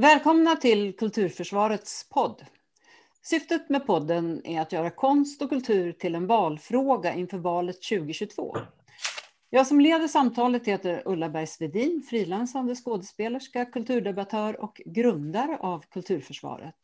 Välkomna till Kulturförsvarets podd. Syftet med podden är att göra konst och kultur till en valfråga inför valet 2022. Jag som leder samtalet heter Ulla Bergsvedin, frilansande skådespelerska, kulturdebattör och grundare av Kulturförsvaret.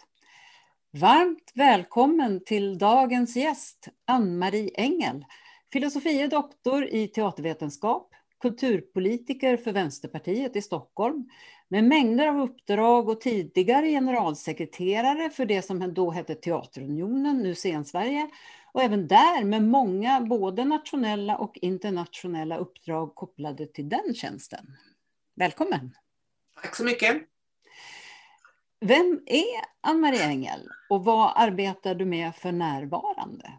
Varmt välkommen till dagens gäst, Ann-Marie Engel, filosofie doktor i teatervetenskap, kulturpolitiker för Vänsterpartiet i Stockholm med mängder av uppdrag och tidigare generalsekreterare för det som då hette Teaterunionen, nu Scensverige, och även där med många både nationella och internationella uppdrag kopplade till den tjänsten. Välkommen! Tack så mycket! Vem är Ann-Marie Engel och vad arbetar du med för närvarande?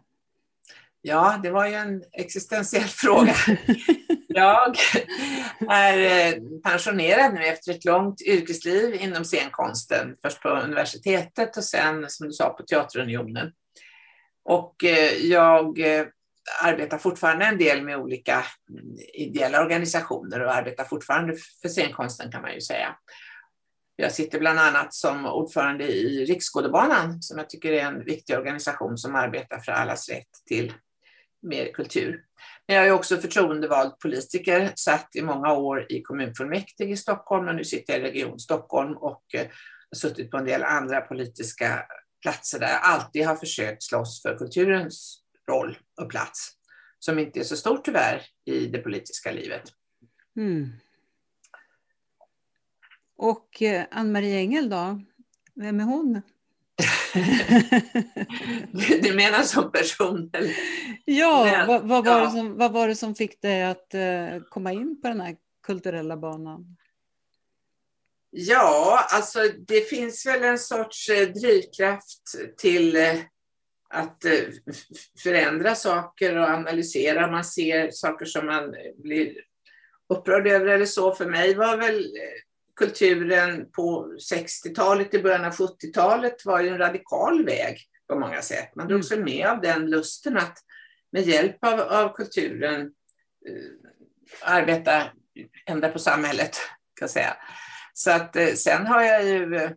Ja, det var ju en existentiell fråga. Jag är eh, pensionerad nu efter ett långt yrkesliv inom scenkonsten. Först på universitetet och sen, som du sa, på Teaterunionen. Och eh, jag eh, arbetar fortfarande en del med olika mm, ideella organisationer och arbetar fortfarande för scenkonsten kan man ju säga. Jag sitter bland annat som ordförande i Riksskådebanan som jag tycker är en viktig organisation som arbetar för allas rätt till mer kultur. Men jag är också förtroendevald politiker, satt i många år i kommunfullmäktige i Stockholm och nu sitter jag i Region Stockholm och eh, har suttit på en del andra politiska platser där jag alltid har försökt slåss för kulturens roll och plats, som inte är så stor tyvärr i det politiska livet. Mm. Och eh, Ann-Marie Engel då? Vem är hon? du menar som person? Eller? Ja, vad, vad, var ja. Som, vad, var det som fick dig att uh, komma in på den här kulturella banan? Ja, alltså det finns väl en sorts uh, drivkraft till uh, att förändra saker och analysera. Man ser saker som man blir upprörd över eller så. För mig var väl kulturen på 60-talet, i början av 70-talet var ju en radikal väg på många sätt. Man drog sig med av den lusten att med hjälp av, av kulturen eh, arbeta, ändra på samhället, kan jag säga. Så att eh, sen har jag ju, eh,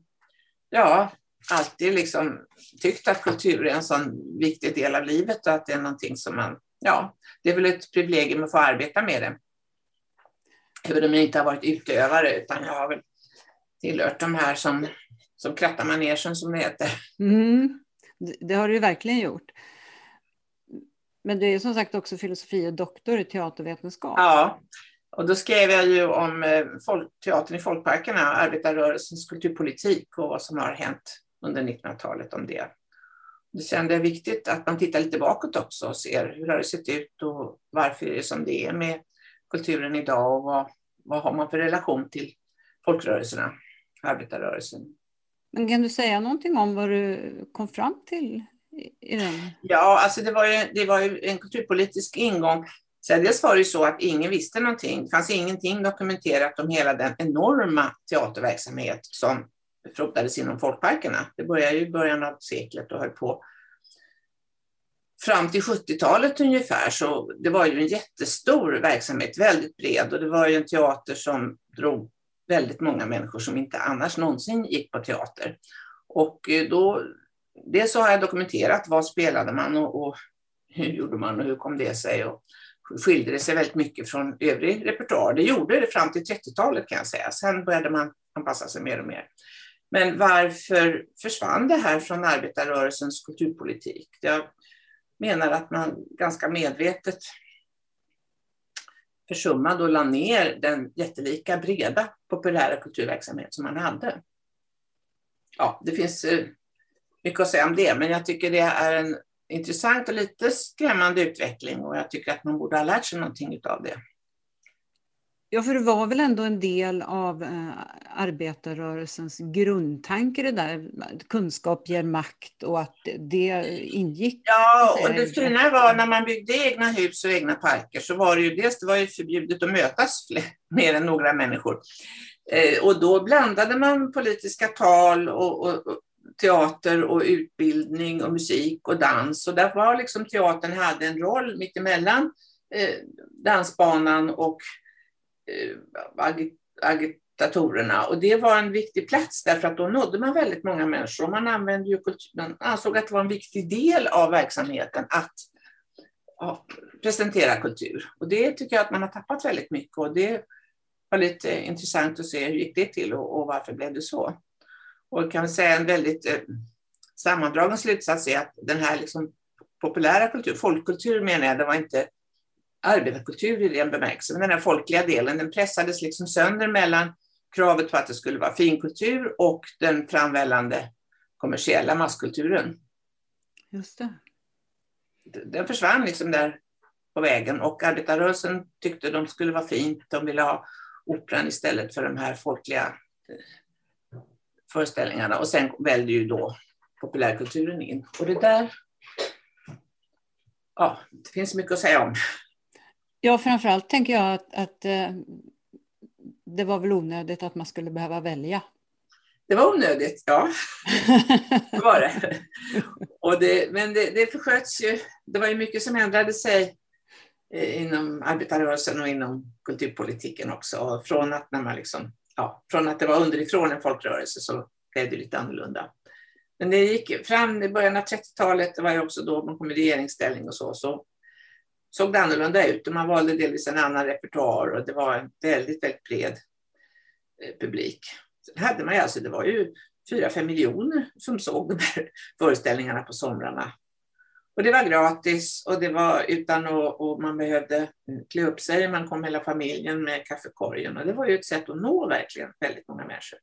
ja, alltid liksom tyckt att kultur är en sån viktig del av livet och att det är någonting som man, ja, det är väl ett privilegium att få arbeta med det. Om jag inte har varit utövare utan jag har väl tillhört de här som, som krattar manegen som det heter. Mm, det har du verkligen gjort. Men du är som sagt också filosofie doktor i teatervetenskap. Ja, och då skrev jag ju om eh, folk, teatern i folkparkerna, arbetarrörelsens kulturpolitik och vad som har hänt under 1900-talet om det. Det kände jag viktigt att man tittar lite bakåt också och ser hur har det sett ut och varför är det som det är med kulturen idag och vad, vad har man för relation till folkrörelserna, arbetarrörelsen. Men kan du säga någonting om vad du kom fram till i den? Ja, alltså det var ju, det var ju en kulturpolitisk ingång. Så dels var det ju så att ingen visste någonting. Det fanns ingenting dokumenterat om hela den enorma teaterverksamhet som frodades inom folkparkerna. Det började ju i början av seklet och höll på fram till 70-talet ungefär så det var ju en jättestor verksamhet, väldigt bred och det var ju en teater som drog väldigt många människor som inte annars någonsin gick på teater. Och eh, då, det så har jag dokumenterat vad spelade man och, och hur gjorde man och hur kom det sig och skilde det sig väldigt mycket från övrig repertoar. Det gjorde det fram till 30-talet kan jag säga. Sen började man anpassa sig mer och mer. Men varför försvann det här från arbetarrörelsens kulturpolitik? Jag menar att man ganska medvetet försummade och la ner den jättelika breda populära kulturverksamhet som man hade. Ja, det finns eh, mycket att säga om det, men jag tycker det är en intressant och lite skrämmande utveckling och jag tycker att man borde ha lärt sig någonting av det. Ja, för det var väl ändå en del av eh, arbetarrörelsens grundtanke det där, kunskap ger makt och att det ingick. Ja, och det fina var när man byggde egna hus och egna parker så var det ju dels det var ju förbjudet att mötas fler, mer än några människor. Eh, och då blandade man politiska tal och, och, och teater och utbildning och musik och dans och där var liksom teatern hade en roll mittemellan eh, dansbanan och Eh, agitatorerna. Och det var en viktig plats därför att då nådde man väldigt många människor. Och man, använde ju kultur, man ansåg att det var en viktig del av verksamheten att ja, presentera kultur. Och det tycker jag att man har tappat väldigt mycket. Och det var lite intressant att se hur gick det till och, och varför blev det så. Och kan säga en väldigt eh, sammandragen slutsats är att den här liksom populära kultur, folkkultur menar jag, det var inte arbetarkultur i den bemärkelsen, men den här folkliga delen, den pressades liksom sönder mellan kravet på att det skulle vara finkultur och den framvällande kommersiella masskulturen. Just det. Den försvann liksom där på vägen och arbetarrörelsen tyckte de skulle vara fint, de ville ha operan istället för de här folkliga eh, föreställningarna och sen väljer ju då populärkulturen in. Och det där, ja, det finns mycket att säga om. Ja, framförallt tänker jag att, att eh, det var väl onödigt att man skulle behöva välja. Det var onödigt, ja. det var det. Och det men det, det försköts ju. Det var ju mycket som ändrade sig eh, inom arbetarrörelsen och inom kulturpolitiken också. Från att, när man liksom, ja, från att det var underifrån en folkrörelse så blev det lite annorlunda. Men det gick fram i början av 30-talet, det var ju också då man kom i regeringsställning och så, så såg det annorlunda ut och man valde delvis en annan repertoar och det var en väldigt, väldigt bred eh, publik. Sen hade man ju alltså, det var ju 4-5 miljoner som såg de här föreställningarna på somrarna. Och det var gratis och det var utan att och man behövde klä upp sig. Man kom hela familjen med kaffekorgen och det var ju ett sätt att nå verkligen väldigt många människor.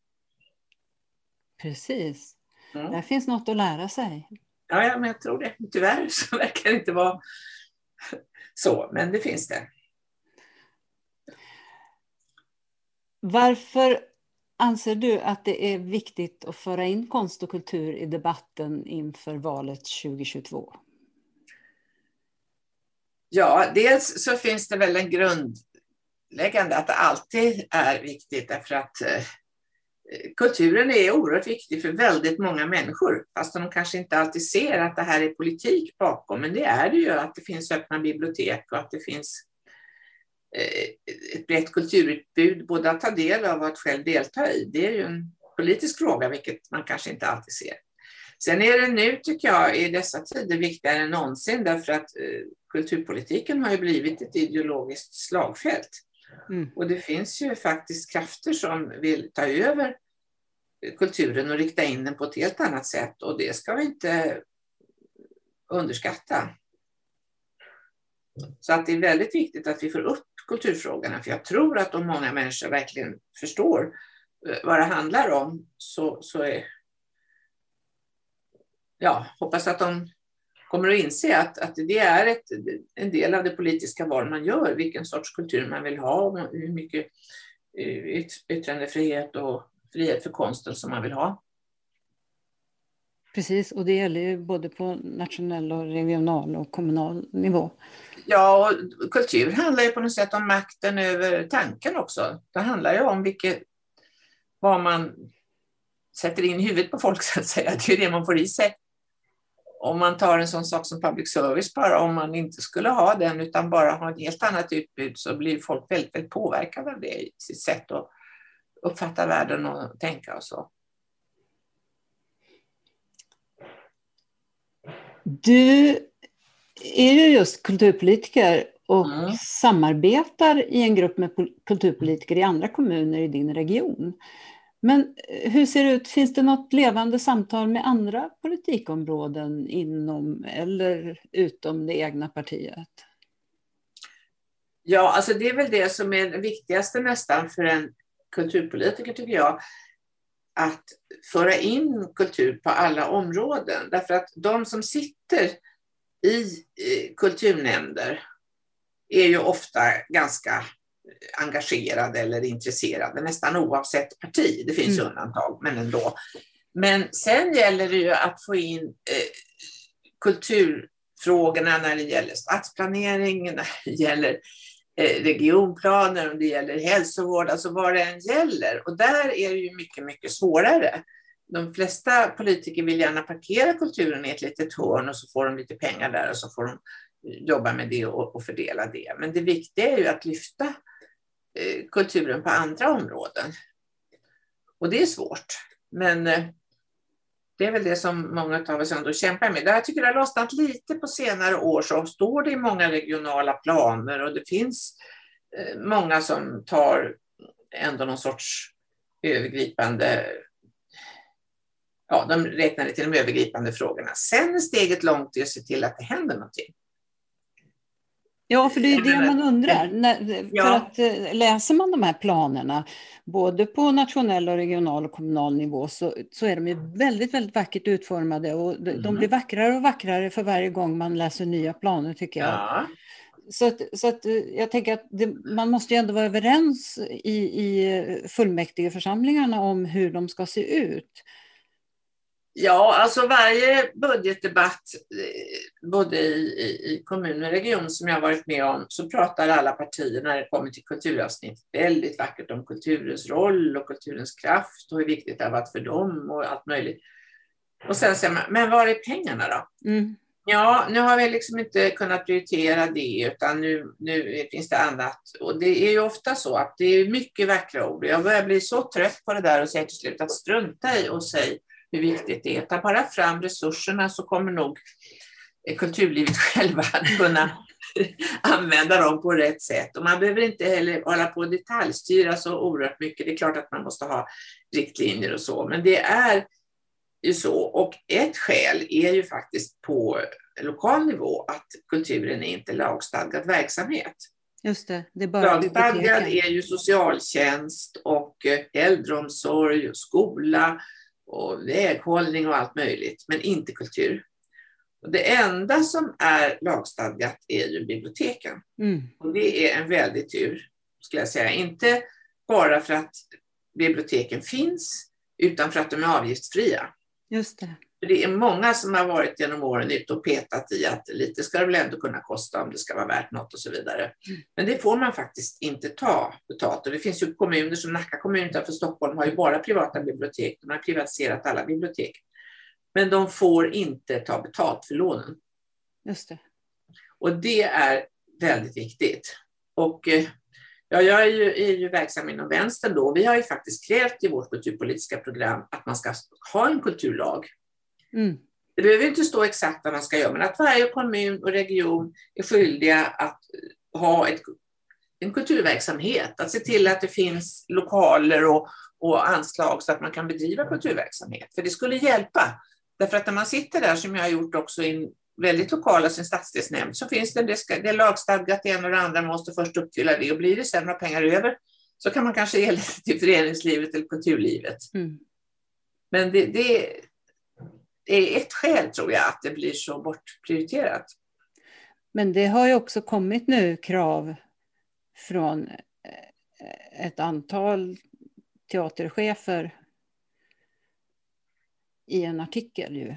Precis. Mm. Där finns något att lära sig. Ja, ja, men jag tror det. Tyvärr så verkar det inte vara så, men det finns det. Varför anser du att det är viktigt att föra in konst och kultur i debatten inför valet 2022? Ja, dels så finns det väl en grundläggande att det alltid är viktigt därför att eh, kulturen är oerhört viktig för väldigt många människor, fast de kanske inte alltid ser att det här är politik bakom. Men det är det ju, att det finns öppna bibliotek och att det finns eh, ett brett kulturutbud, både att ta del av och att själv delta i. Det är ju en politisk fråga, vilket man kanske inte alltid ser. Sen är det nu, tycker jag, i dessa tider viktigare än någonsin, därför att eh, kulturpolitiken har ju blivit ett ideologiskt slagfält. Mm. Och det finns ju faktiskt krafter som vill ta över kulturen och rikta in den på ett helt annat sätt och det ska vi inte underskatta. Så att det är väldigt viktigt att vi får upp kulturfrågorna för jag tror att om många människor verkligen förstår eh, vad det handlar om så, så är, ja, hoppas att de kommer att inse att, att det är ett, en del av det politiska val man gör, vilken sorts kultur man vill ha hur mycket eh, yttrandefrihet och frihet för konsten som man vill ha. Precis, och det gäller ju både på nationell, och regional och kommunal nivå. Ja, och kultur handlar ju på något sätt om makten över tanken också. Det handlar ju om vilket, vad man sätter in i huvudet på folk, så att säga. Det är det man får i sig om man tar en sån sak som public service bara, om man inte skulle ha den utan bara ha ett helt annat utbud så blir folk väldigt, väldigt påverkade av det i sitt sätt att uppfatta världen och tänka och så. Du är ju just kulturpolitiker och mm. samarbetar i en grupp med kulturpolitiker i andra kommuner i din region. Men eh, hur ser det ut, finns det något levande samtal med andra politikområden inom eller utom det egna partiet? Ja, alltså det är väl det som är det viktigaste nästan för en kulturpolitiker tycker jag. Att föra in kultur på alla områden. Därför att de som sitter i kulturnämnder är ju ofta ganska engagerade eller intresserade, nästan oavsett parti. Det finns mm. undantag, men ändå. Men sen gäller det ju att få in eh, kulturfrågorna när det gäller stadsplanering, när det gäller eh, regionplaner, om det gäller hälsovård, alltså vad det än gäller. Och där är det ju mycket, mycket svårare. De flesta politiker vill gärna parkera kulturen i ett litet hörn och så får de lite pengar där och så får de jobba med det och, och fördela det. Men det viktiga är ju att lyfta Eh, Eh, kulturen på andra områden. Och det är svårt. Men eh, det är väl det som många av oss ändå kämpar med. Jag tycker det har lossnat lite på senare år så står det i många regionala planer och det finns eh, många som tar ändå någon sorts övergripande Ja, de räknar det till de övergripande frågorna. Sen är steget långt till att se till att det händer någonting. Ja, för det är det man undrar. När, ja. För att eh, läser man de här planerna, både på nationell, och regional och kommunal nivå, så, så är de ju väldigt, väldigt vackert utformade och de, mm. de blir vackrare och vackrare för varje gång man läser nya planer, tycker jag. Ja. Så, att, så att eh, jag tänker att det, man måste ju ändå vara överens i, i fullmäktigeförsamlingarna om hur de ska se ut. Ja, alltså varje budgetdebatt, eh, både i, i, i kommun och region som jag varit med om, så pratar alla partier när det kommer till kulturavsnitt väldigt vackert om kulturens roll och kulturens kraft och hur viktigt det har varit för dem och allt möjligt. Och sen säger man, men var är pengarna då? Mm. Ja, nu har vi liksom inte kunnat prioritera det utan nu, nu finns det annat. Och det är ju ofta så att det är mycket vackra ord. Jag börjar bli så trött på det där och säger till slut att strunta i och säg hur viktigt det är. Ta bara fram resurserna så kommer nog kulturlivet själva att kunna använda dem på rätt sätt. Och man behöver inte heller hålla på och detaljstyra så oerhört mycket. Det är klart att man måste ha riktlinjer och så, men det är ju så. Och ett skäl är ju faktiskt på lokal nivå att kulturen är inte lagstadgad verksamhet. Just det, det är bara Lagstadgad är ju socialtjänst och äldreomsorg och skola och väghållning och allt möjligt, men inte kultur. Och det enda som är lagstadgat är ju biblioteken. Mm. Och det är en väldig tur, skulle jag säga. Inte bara för att biblioteken finns, utan för att de är avgiftsfria. Just det. Det är många som har varit genom åren ute och petat i att lite ska det väl ändå kunna kosta om det ska vara värt något och så vidare. Mm. Men det får man faktiskt inte ta betalt. Och det finns ju kommuner som Nacka kommun utanför Stockholm har ju bara privata bibliotek. De har privatiserat alla bibliotek. Men de får inte ta betalt för lånen. Just det. Och det är väldigt viktigt. Och eh, ja, jag är ju, är ju verksam inom vänstern då. Vi har ju faktiskt krävt i vårt kulturpolitiska program att man ska ha en kulturlag. Mm. Det behöver inte stå exakt vad man ska göra, men att varje kommun och region är skyldiga att ha ett, en kulturverksamhet, att se till att det finns lokaler och, och anslag så att man kan bedriva kulturverksamhet. För det skulle hjälpa. Därför att när man sitter där, som jag har gjort också i väldigt lokala sin stadsdelsnämnd, så finns det, det, ska, det är lagstadgat, det ena och det andra måste först uppfylla det och blir det sen några pengar över så kan man kanske ge lite till föreningslivet eller kulturlivet. Mm. Men det, det, är ett skäl tror jag att det blir så bortprioriterat. Men det har ju också kommit nu krav från eh, ett antal teaterchefer i en artikel ju,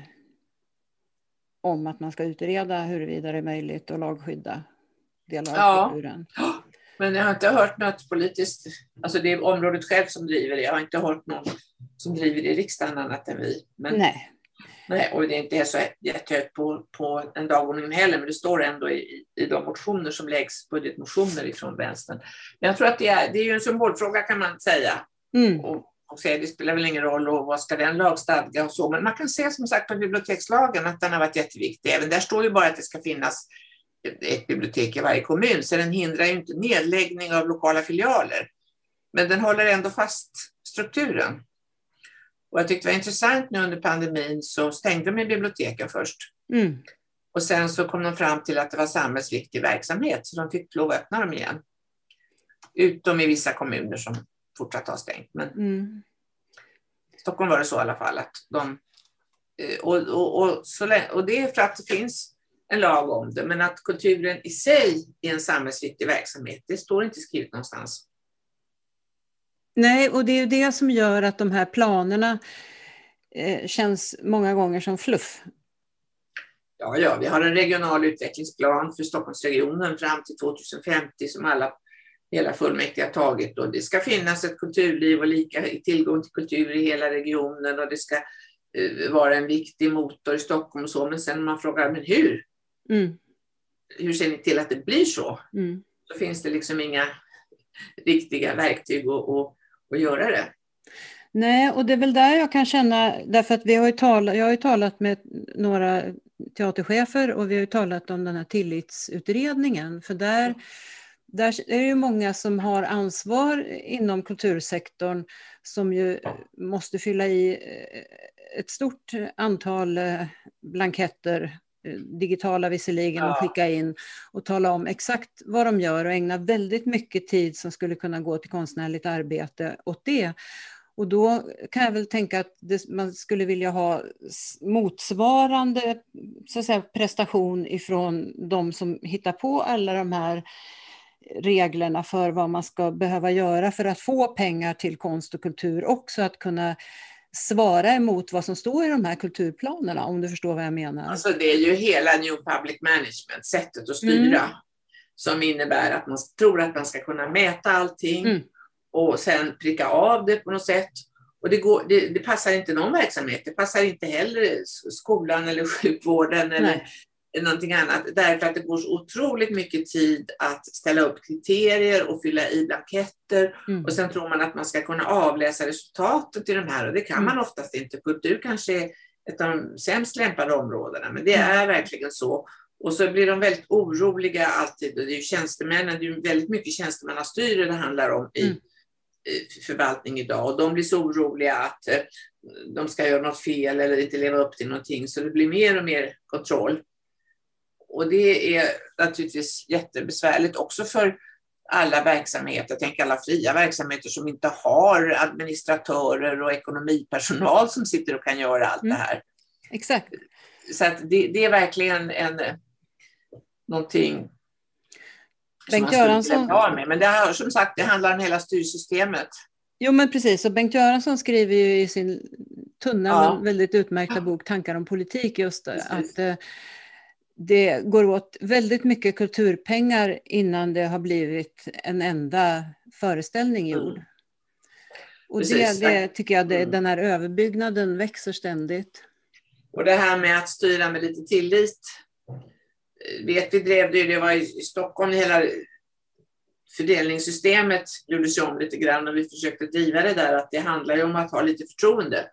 om att man ska utreda huruvida det är möjligt att lagskydda delar av ja. kulturen. Men jag har inte hört något politiskt, alltså det är området själv som driver det. Jag har inte hört någon som driver det i riksdagen annat än vi. Men... Nej. Nej, och det är inte så jättehögt på, på en dagordning heller, men det står ändå i, i de motioner som läggs, budgetmotioner ifrån vänstern. Men jag tror att det är, det är ju en symbolfråga kan man säga. Mm. Och, och säga, det spelar väl ingen roll och vad ska den lagstadga och så, men man kan se som sagt på bibliotekslagen att den har varit jätteviktig. Även där står ju bara att det ska finnas ett bibliotek i varje kommun, så den hindrar ju inte nedläggning av lokala filialer. Men den håller ändå fast strukturen. Och jag tyckte det var intressant nu under pandemin så stängde de biblioteken först. Mm. Och sen så kom de fram till att det var samhällsviktig verksamhet så de fick lov att öppna dem igen. Utom i vissa kommuner som fortsatt har stängt. Men mm. Stockholm var det så i alla fall. Att de, eh, och, och, och, så, och det är för att det finns en lag om det, men att kulturen i sig är en samhällsviktig verksamhet, det står inte skrivet någonstans. Nej, och det är ju det som gör att de här planerna eh, känns många gånger som fluff. Ja, ja, vi har en regional utvecklingsplan för Stockholmsregionen fram till 2050 som alla hela fullmäktige har tagit och det ska finnas ett kulturliv och lika tillgång till kultur i hela regionen och det ska eh, vara en viktig motor i Stockholm och så. Men sen man frågar, men hur? Mm. Hur ser ni till att det blir så? Mm. Så finns det liksom inga riktiga verktyg och, och, och göra det. Nej, och det är väl där jag kan känna, därför att vi har talat, jag har ju talat med några teaterchefer och vi har ju talat om den här tillitsutredningen, för där, där är det ju många som har ansvar inom kultursektorn som ju måste fylla i eh, ett stort antal eh, blanketter digitala visserligen och skicka in och tala om exakt vad de gör och ägna väldigt mycket tid som skulle kunna gå till konstnärligt arbete åt det. Och då kan jag väl tänka att det, man skulle vilja ha motsvarande så att säga, prestation ifrån de som hittar på alla de här reglerna för vad man ska behöva göra för att få pengar till konst och kultur också att kunna svara emot vad som står i de här kulturplanerna, om du förstår vad jag menar. Alltså det är ju hela New Public Management, sättet att styra, mm. som innebär att man tror att man ska kunna mäta allting mm. och sen pricka av det på något sätt. Och det, går, det, det, passar inte någon verksamhet. Det passar inte heller skolan eller sjukvården eller någonting annat. Därför att det går så otroligt mycket tid att ställa upp kriterier och fylla i blanketter. Mm. Och sen tror man att man ska kunna avläsa resultatet i de här och det kan mm. man oftast inte. Kultur kanske är ett av de sämst lämpade områdena, men det mm. är verkligen så. Och så blir de väldigt oroliga alltid. Och det är ju tjänstemännen, det är ju väldigt mycket tjänstemannastyre det handlar om i, mm. förvaltning idag. Och de blir så oroliga att eh, de ska göra något fel eller inte leva upp till någonting. Så det blir mer och mer kontroll. Och det är naturligtvis jättebesvärligt också för alla verksamheter, jag tänker alla fria verksamheter som inte har administratörer och ekonomipersonal som sitter och kan göra allt mm. det här. Exakt. Så det, det, är verkligen en, någonting Bengt som man skulle Göransson... med. Men det har, som sagt, det handlar om hela styrsystemet. Jo men precis, och Bengt Göransson skriver ju i sin tunna ja. men väldigt utmärkta bok Tankar om politik just precis. att eh, det går åt väldigt mycket kulturpengar innan det har blivit en enda föreställning gjord. Mm. Och det, det, tycker jag, det, mm. den här överbyggnaden växer ständigt. Och det här med att styra med lite tillit. Vet vi drev det, det var i Stockholm, hela fördelningssystemet gjordes om lite grann och vi försökte driva det där att det handlar ju om att ha lite förtroende.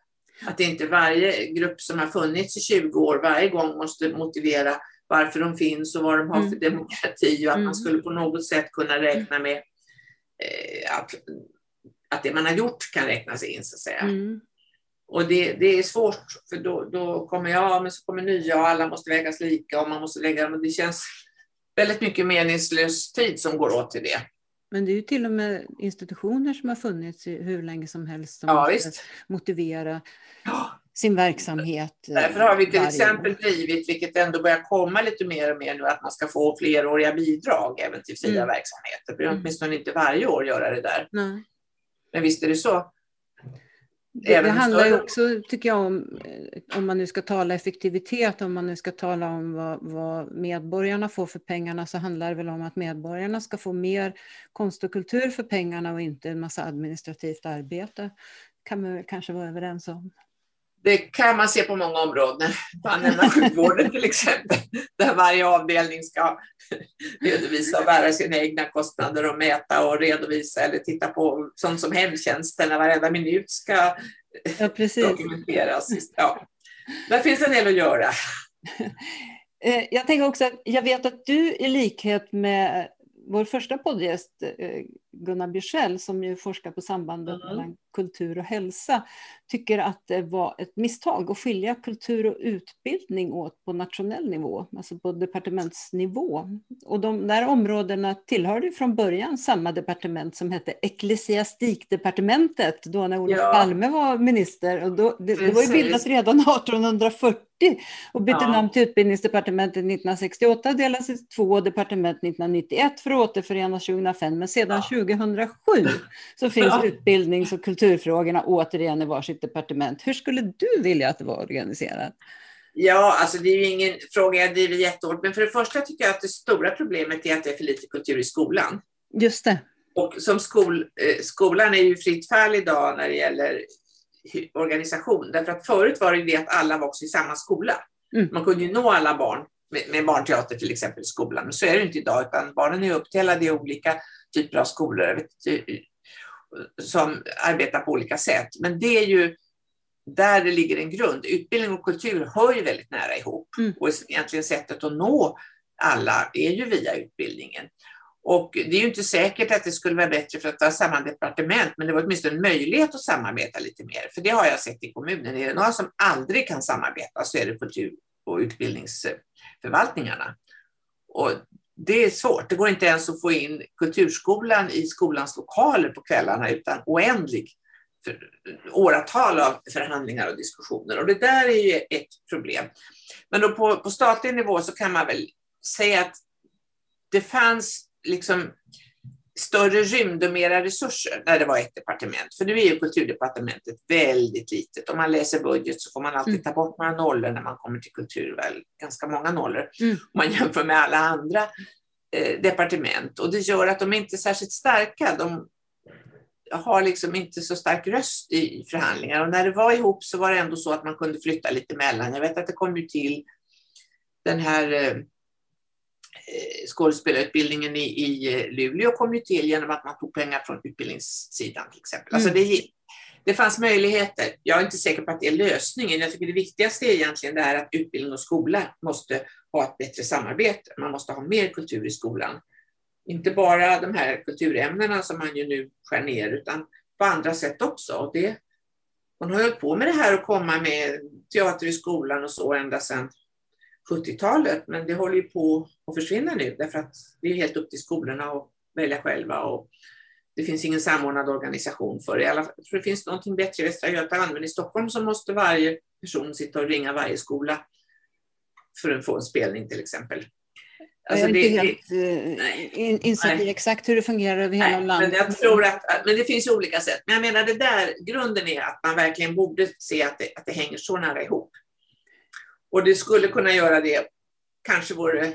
Att inte varje grupp som har funnits i 20 år varje gång måste motivera varför de finns och vad de har för mm. demokrati och att man mm. skulle på något sätt kunna räkna med eh, att, att det man har gjort kan räknas in så att säga. Mm. Och det, det är svårt för då, då kommer jag, men så kommer nya och alla måste vägas lika och man måste lägga dem. Det känns väldigt mycket meningslös tid som går åt till det. Men det är ju till och med institutioner som har funnits hur länge som helst som ja, måste motivera. Ja sin verksamhet. Därför har vi till exempel drivit, vilket ändå börjar komma lite mer och mer nu, att man ska få fleråriga bidrag även till fria mm. verksamheter. Det behöver mm. åtminstone inte varje år göra det där. Nej. Men visst är det så. Det, det handlar ju också, tycker jag, om, eh, om man nu ska tala effektivitet, om man nu ska tala om vad, vad, medborgarna får för pengarna, så handlar det väl om att medborgarna ska få mer konst och kultur för pengarna och inte en massa administrativt arbete. kan man kanske vara överens om. Det kan man se på många områden. Man nämner sjukvården till exempel, där varje avdelning ska redovisa och bära sina egna kostnader och mäta och redovisa eller titta på sånt som hemtjänsten, där varenda minut ska ja, dokumenteras. Ja. Där finns en del att göra. Eh, jag tänker också jag vet att du i likhet med vår första poddgäst eh, Gunnar Bjursell som ju forskar på sambandet mm. mellan kultur och hälsa tycker att det var ett misstag att skilja kultur och utbildning åt på nationell nivå, alltså på departementsnivå. Och de där områdena tillhörde från början samma departement som hette ecklesiastikdepartementet då när Olof ja. Palme var minister. Och då, det, det var ju bildat redan 1840 och bytte ja. namn till utbildningsdepartementet 1968 och delades i två departement 1991 för att återförenas 2005. Men sedan ja. 2007 så finns ja. utbildnings och kulturfrågorna återigen i varsitt departement. Hur skulle du vilja att det var organiserat? Ja, alltså det är ju ingen fråga jag driver jättehårt, men för det första tycker jag att det stora problemet är att det är för lite kultur i skolan. Just det. Och som skol, eh, skolan är ju fritt fall idag när det gäller organisation. Därför att förut var det ju det att alla var också i samma skola. Mm. Man kunde ju nå alla barn med, med barnteater till exempel i skolan, men så är det inte idag, utan barnen är uppdelade i olika typer av skolor. som arbetar på olika sätt. Men det är ju där det ligger en grund. Utbildning och kultur hör ju väldigt nära ihop. Mm. Och egentligen sättet att nå alla är ju via utbildningen. Och det är ju inte säkert att det skulle vara bättre för att ha samma departement, men det var åtminstone en möjlighet att samarbeta lite mer. För det har jag sett i kommunen. Är det några som aldrig kan samarbeta så är det kultur och utbildningsförvaltningarna. Och det är svårt. Det går inte ens att få in kulturskolan i skolans lokaler på kvällarna utan oändlig för, åratal av förhandlingar och diskussioner. Och det där är ju ett problem. Men då på, på statlig nivå så kan man väl säga att det fanns liksom större rymd och mera resurser när det var ett departement. För nu är ju kulturdepartementet väldigt litet. Om man läser budget så får man alltid mm. ta bort några nollor när man kommer till kultur, väl ganska många nollor. Mm. Om man jämför med alla andra eh, departement. Och det gör att de inte är särskilt starka. De har liksom inte så stark röst i förhandlingar. Och när det var ihop så var det ändå så att man kunde flytta lite mellan. Jag vet att det kom ju till den här eh, Eh, skådespelarutbildningen i, i eh, Luleå kom ju till genom att man tog pengar från utbildningssidan till exempel. Alltså mm. det, det fanns möjligheter. Jag är inte säker på att det är lösningen. Jag tycker det viktigaste är egentligen det här att utbildning och skola måste ha ett bättre samarbete. Man måste ha mer kultur i skolan. Inte bara de här kulturämnena som man ju nu skär ner, utan på andra sätt också. Och det, man har hållit på med det här och komma med teater i skolan och så ända sedan 70-talet, men det håller ju på att försvinna nu därför att det är helt upp till skolorna att välja själva och det finns ingen samordnad organisation för det. Jag tror det finns någonting bättre i Västra Götaland, men i Stockholm så måste varje person sitta och ringa varje skola för att få en spelning till exempel. Alltså jag är inte helt uh, insatt i exakt hur det fungerar över hela nej, landet. Men, jag tror att, men det finns olika sätt. Men jag menar det där, grunden är att man verkligen borde se att det, att det hänger så nära ihop. Och det skulle kunna göra det, kanske vore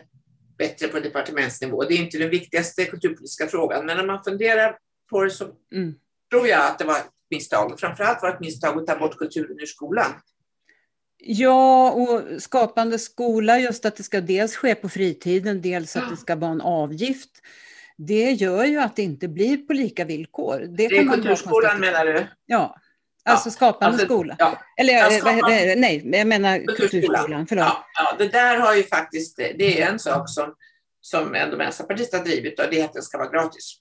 bättre på departementsnivå. Det är inte den viktigaste kulturpolitiska frågan, men när man funderar på det så mm. tror jag att det var ett misstag. Framförallt var det ett misstag att ta bort kulturen ur skolan. Ja, och Skapande skola, just att det ska dels ske på fritiden, dels att det ska vara en avgift. Det gör ju att det inte blir på lika villkor. Det, det är kulturskolan menar du? Ja. Alltså skapande alltså, skola? Ja. Eller ja, skapande, nej, jag menar kulturskolan. Förlåt. Ja, ja, det där har ju faktiskt, det är en sak som, som ändå Vänsterpartiet har drivit och det är att den ska vara gratis.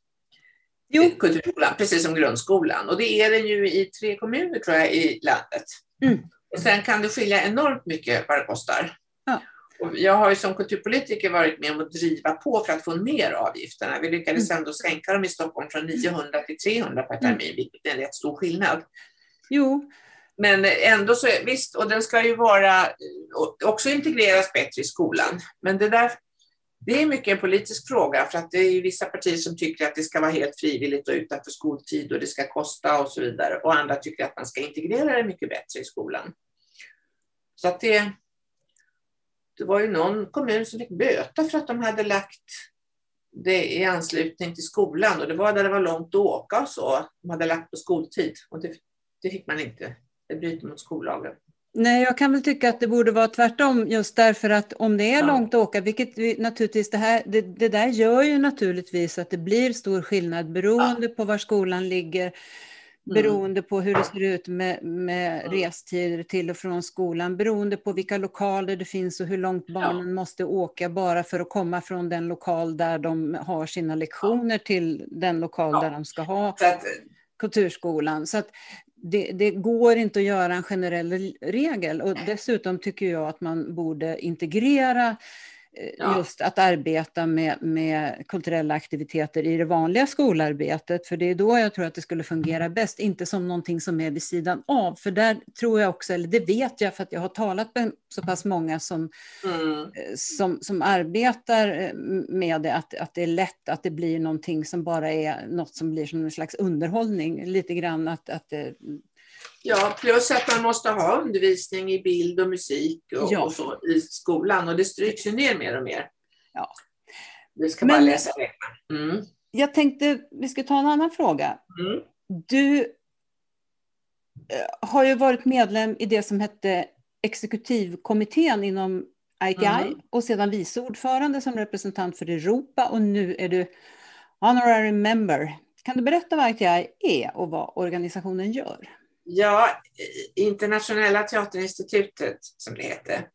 Jo. Kulturskolan, precis som grundskolan. Och det är den ju i tre kommuner tror jag i landet. Mm. Och sen kan det skilja enormt mycket vad det kostar. Ja. Och jag har ju som kulturpolitiker varit med om att driva på för att få ner avgifterna. Vi lyckades mm. ändå sänka dem i Stockholm från 900 till 300 per termin, mm. vilket är en rätt stor skillnad. Jo. Men ändå så, visst, och den ska ju vara, också integreras bättre i skolan. Men det där, det är mycket en politisk fråga för att det är vissa partier som tycker att det ska vara helt frivilligt och utanför skoltid och det ska kosta och så vidare. Och andra tycker att man ska integrera det mycket bättre i skolan. Så att det, det var ju någon kommun som fick böta för att de hade lagt det i anslutning till skolan och det var där det var långt att åka och så. De hade lagt på skoltid och det det fick man inte. Det bryter mot skollagen. Nej, jag kan väl tycka att det borde vara tvärtom just därför att om det är ja. långt att åka, vilket vi, naturligtvis det här, det, det, där gör ju naturligtvis att det blir stor skillnad beroende ja. på var skolan ligger, mm. beroende mm. på hur det ser ut med, med mm. restider till och från skolan, beroende på vilka lokaler det finns och hur långt barnen ja. måste åka bara för att komma från den lokal där de har sina lektioner till den lokal där de ska ha kulturskolan. Så att det, det, går inte att göra en generell regel. Och dessutom tycker jag att man borde integrera Eh, ja. just att arbeta med, med kulturella aktiviteter i det vanliga skolarbetet, för det är då jag tror att det skulle fungera bäst, inte som någonting som är vid sidan av, för där tror jag också, eller det vet jag för att jag har talat med så pass många som, mm. Eh, som, som arbetar eh, med det, att, att det är lätt att det blir någonting som bara är något som blir som en slags underhållning, lite grann att, att Ja, plus att man måste ha undervisning i bild och musik och, ja. och så i skolan och det stryks ju ner mer och mer. Ja. Vi ska bara Men, läsa det. Mm. Jag tänkte vi ska ta en annan fråga. Mm. Du eh, har ju varit medlem i det som hette exekutivkommittén inom ITI mm. och sedan vice ordförande som representant för Europa och nu är du honorary member Kan du berätta vad ITI är och vad organisationen gör? Ja, Internationella teaterinstitutet som det heter,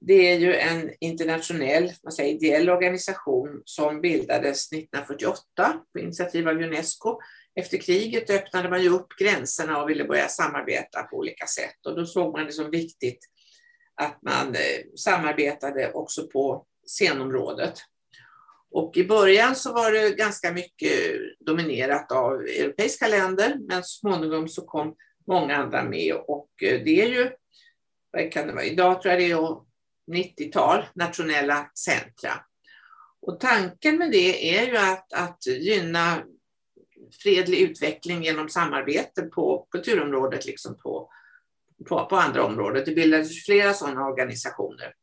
det är ju en internationell man säger, ideell organisation som bildades 1948 på initiativ av Unesco. Efter kriget öppnade man ju upp gränserna och ville börja samarbeta på olika sätt och då såg man det som viktigt att man eh, samarbetade också på scenområdet. Och i början så var det ganska mycket dominerat av europeiska länder, men småningom så kom många andra med och eh, det är ju, vad kan det vara, idag tror jag det är 90-tal nationella centra. Och tanken med det är ju att, att gynna fredlig utveckling genom samarbete på kulturområdet, liksom på, på, på andra områden. Det bildades flera sådana organisationer.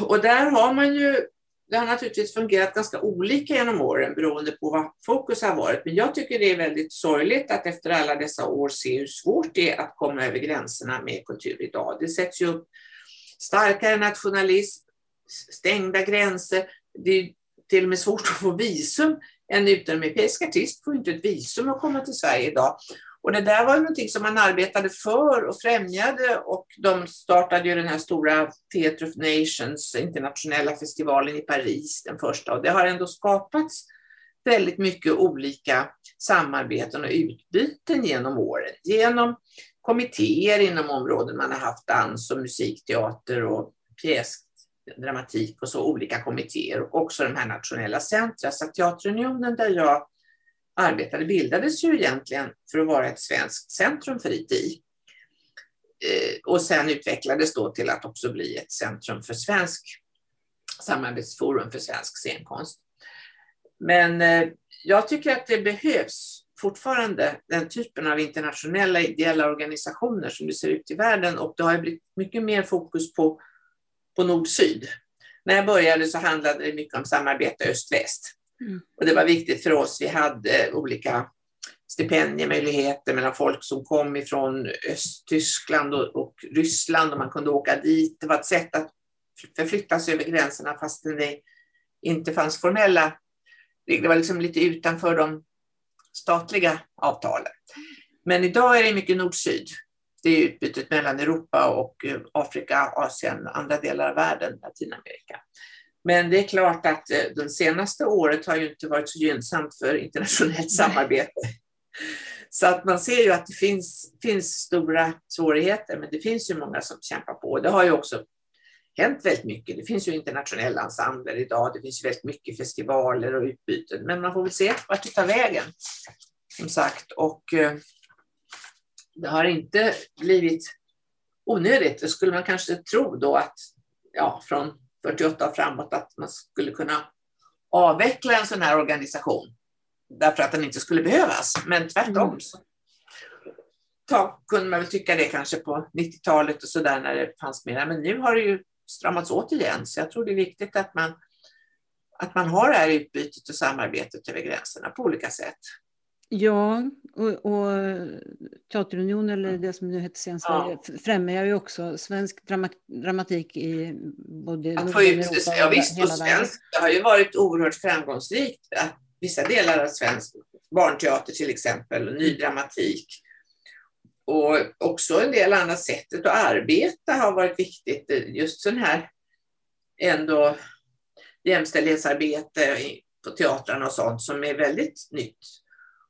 Och där har man ju, det har naturligtvis fungerat ganska olika genom åren beroende på vad fokus har varit. Men jag tycker det är väldigt sorgligt att efter alla dessa år se hur svårt det är att komma över gränserna med kultur idag. Det sätts ju upp starkare nationalism, stängda gränser. Det är till och med svårt att få visum. En utomeuropeisk artist får inte ett visum att komma till Sverige idag. Och det där var någonting som man arbetade för och främjade och de startade ju den här stora Theatre of Nations, internationella festivalen i Paris, den första. Och det har ändå skapats väldigt mycket olika samarbeten och utbyten genom åren. Genom kommittéer inom områden man har haft dans och musikteater och pjäsdramatik och så olika kommittéer och också de här nationella centra. Så Teaterunionen där jag arbetade bildades ju egentligen för att vara ett svenskt centrum för ITI. Eh, och sen utvecklades då till att också bli ett centrum för svensk samarbetsforum för svensk scenkonst. Men eh, jag tycker att det behövs fortfarande den typen av internationella ideella organisationer som det ser ut i världen och det har blivit mycket mer fokus på, på nord-syd. När jag började så handlade det mycket om samarbete öst-väst. Mm. Och det var viktigt för oss. Vi hade olika stipendiemöjligheter mellan folk som kom ifrån Östtyskland och, och Ryssland och man kunde åka dit. Det var ett sätt att förflytta sig över gränserna fastän det inte fanns formella det var liksom lite utanför de statliga avtalen. Men idag är det mycket nord-syd. Det är utbytet mellan Europa och eh, Afrika, Asien, andra delar av världen, Latinamerika. Men det är klart att eh, det senaste året har ju inte varit så gynnsamt för internationellt samarbete. Så att man ser ju att det finns, finns stora svårigheter, men det finns ju många som kämpar på. Det har ju också hänt väldigt mycket. Det finns ju internationella ensembler idag, det finns väldigt mycket festivaler och utbyten, men man får väl se vart det tar vägen. Som sagt, och eh, det har inte blivit onödigt. Det skulle man kanske tro då att ja, från 48 och framåt att man skulle kunna avveckla en sån här organisation därför att den inte skulle behövas. Men tvärtom mm. så ta, kunde man väl tycka det kanske på 90-talet och sådär när det fanns mer. Men nu har det ju stramats åt igen. Så jag tror det är viktigt att man, att man har det här utbytet och samarbetet över gränserna på olika sätt. Ja, och, och Teaterunion, eller det som nu heter Scen ja. främjar ju också svensk dramatik i både att få ut, Europa ja, visst, och svensk, Det har ju varit oerhört framgångsrikt att vissa delar av svensk barnteater till exempel, och ny dramatik, och också en del annat sättet att arbeta har varit viktigt. Just sån här ändå jämställdhetsarbete på teatrarna och sånt som är väldigt nytt.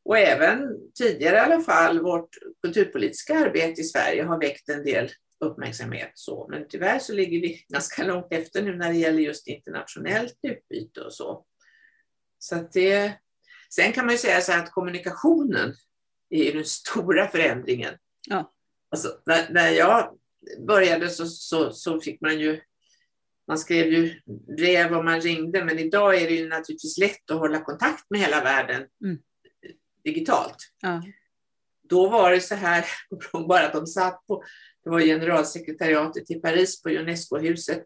Och även tidigare i alla fall, vårt kulturpolitiska arbete i Sverige har väckt en del uppmärksamhet. Så. Men tyvärr så ligger vi ganska långt efter nu när det gäller just internationellt utbyte och så. så att det, sen kan man ju säga så att kommunikationen är den stora förändringen. Ja. Alltså, när, när jag började så, så, så fick man ju man skrev ju brev och man ringde, men idag är det ju naturligtvis lätt att hålla kontakt med hela världen mm. Digitalt. Ja. Då var det så här, bara att de satt på, det var generalsekretariatet i Paris på Unesco-huset,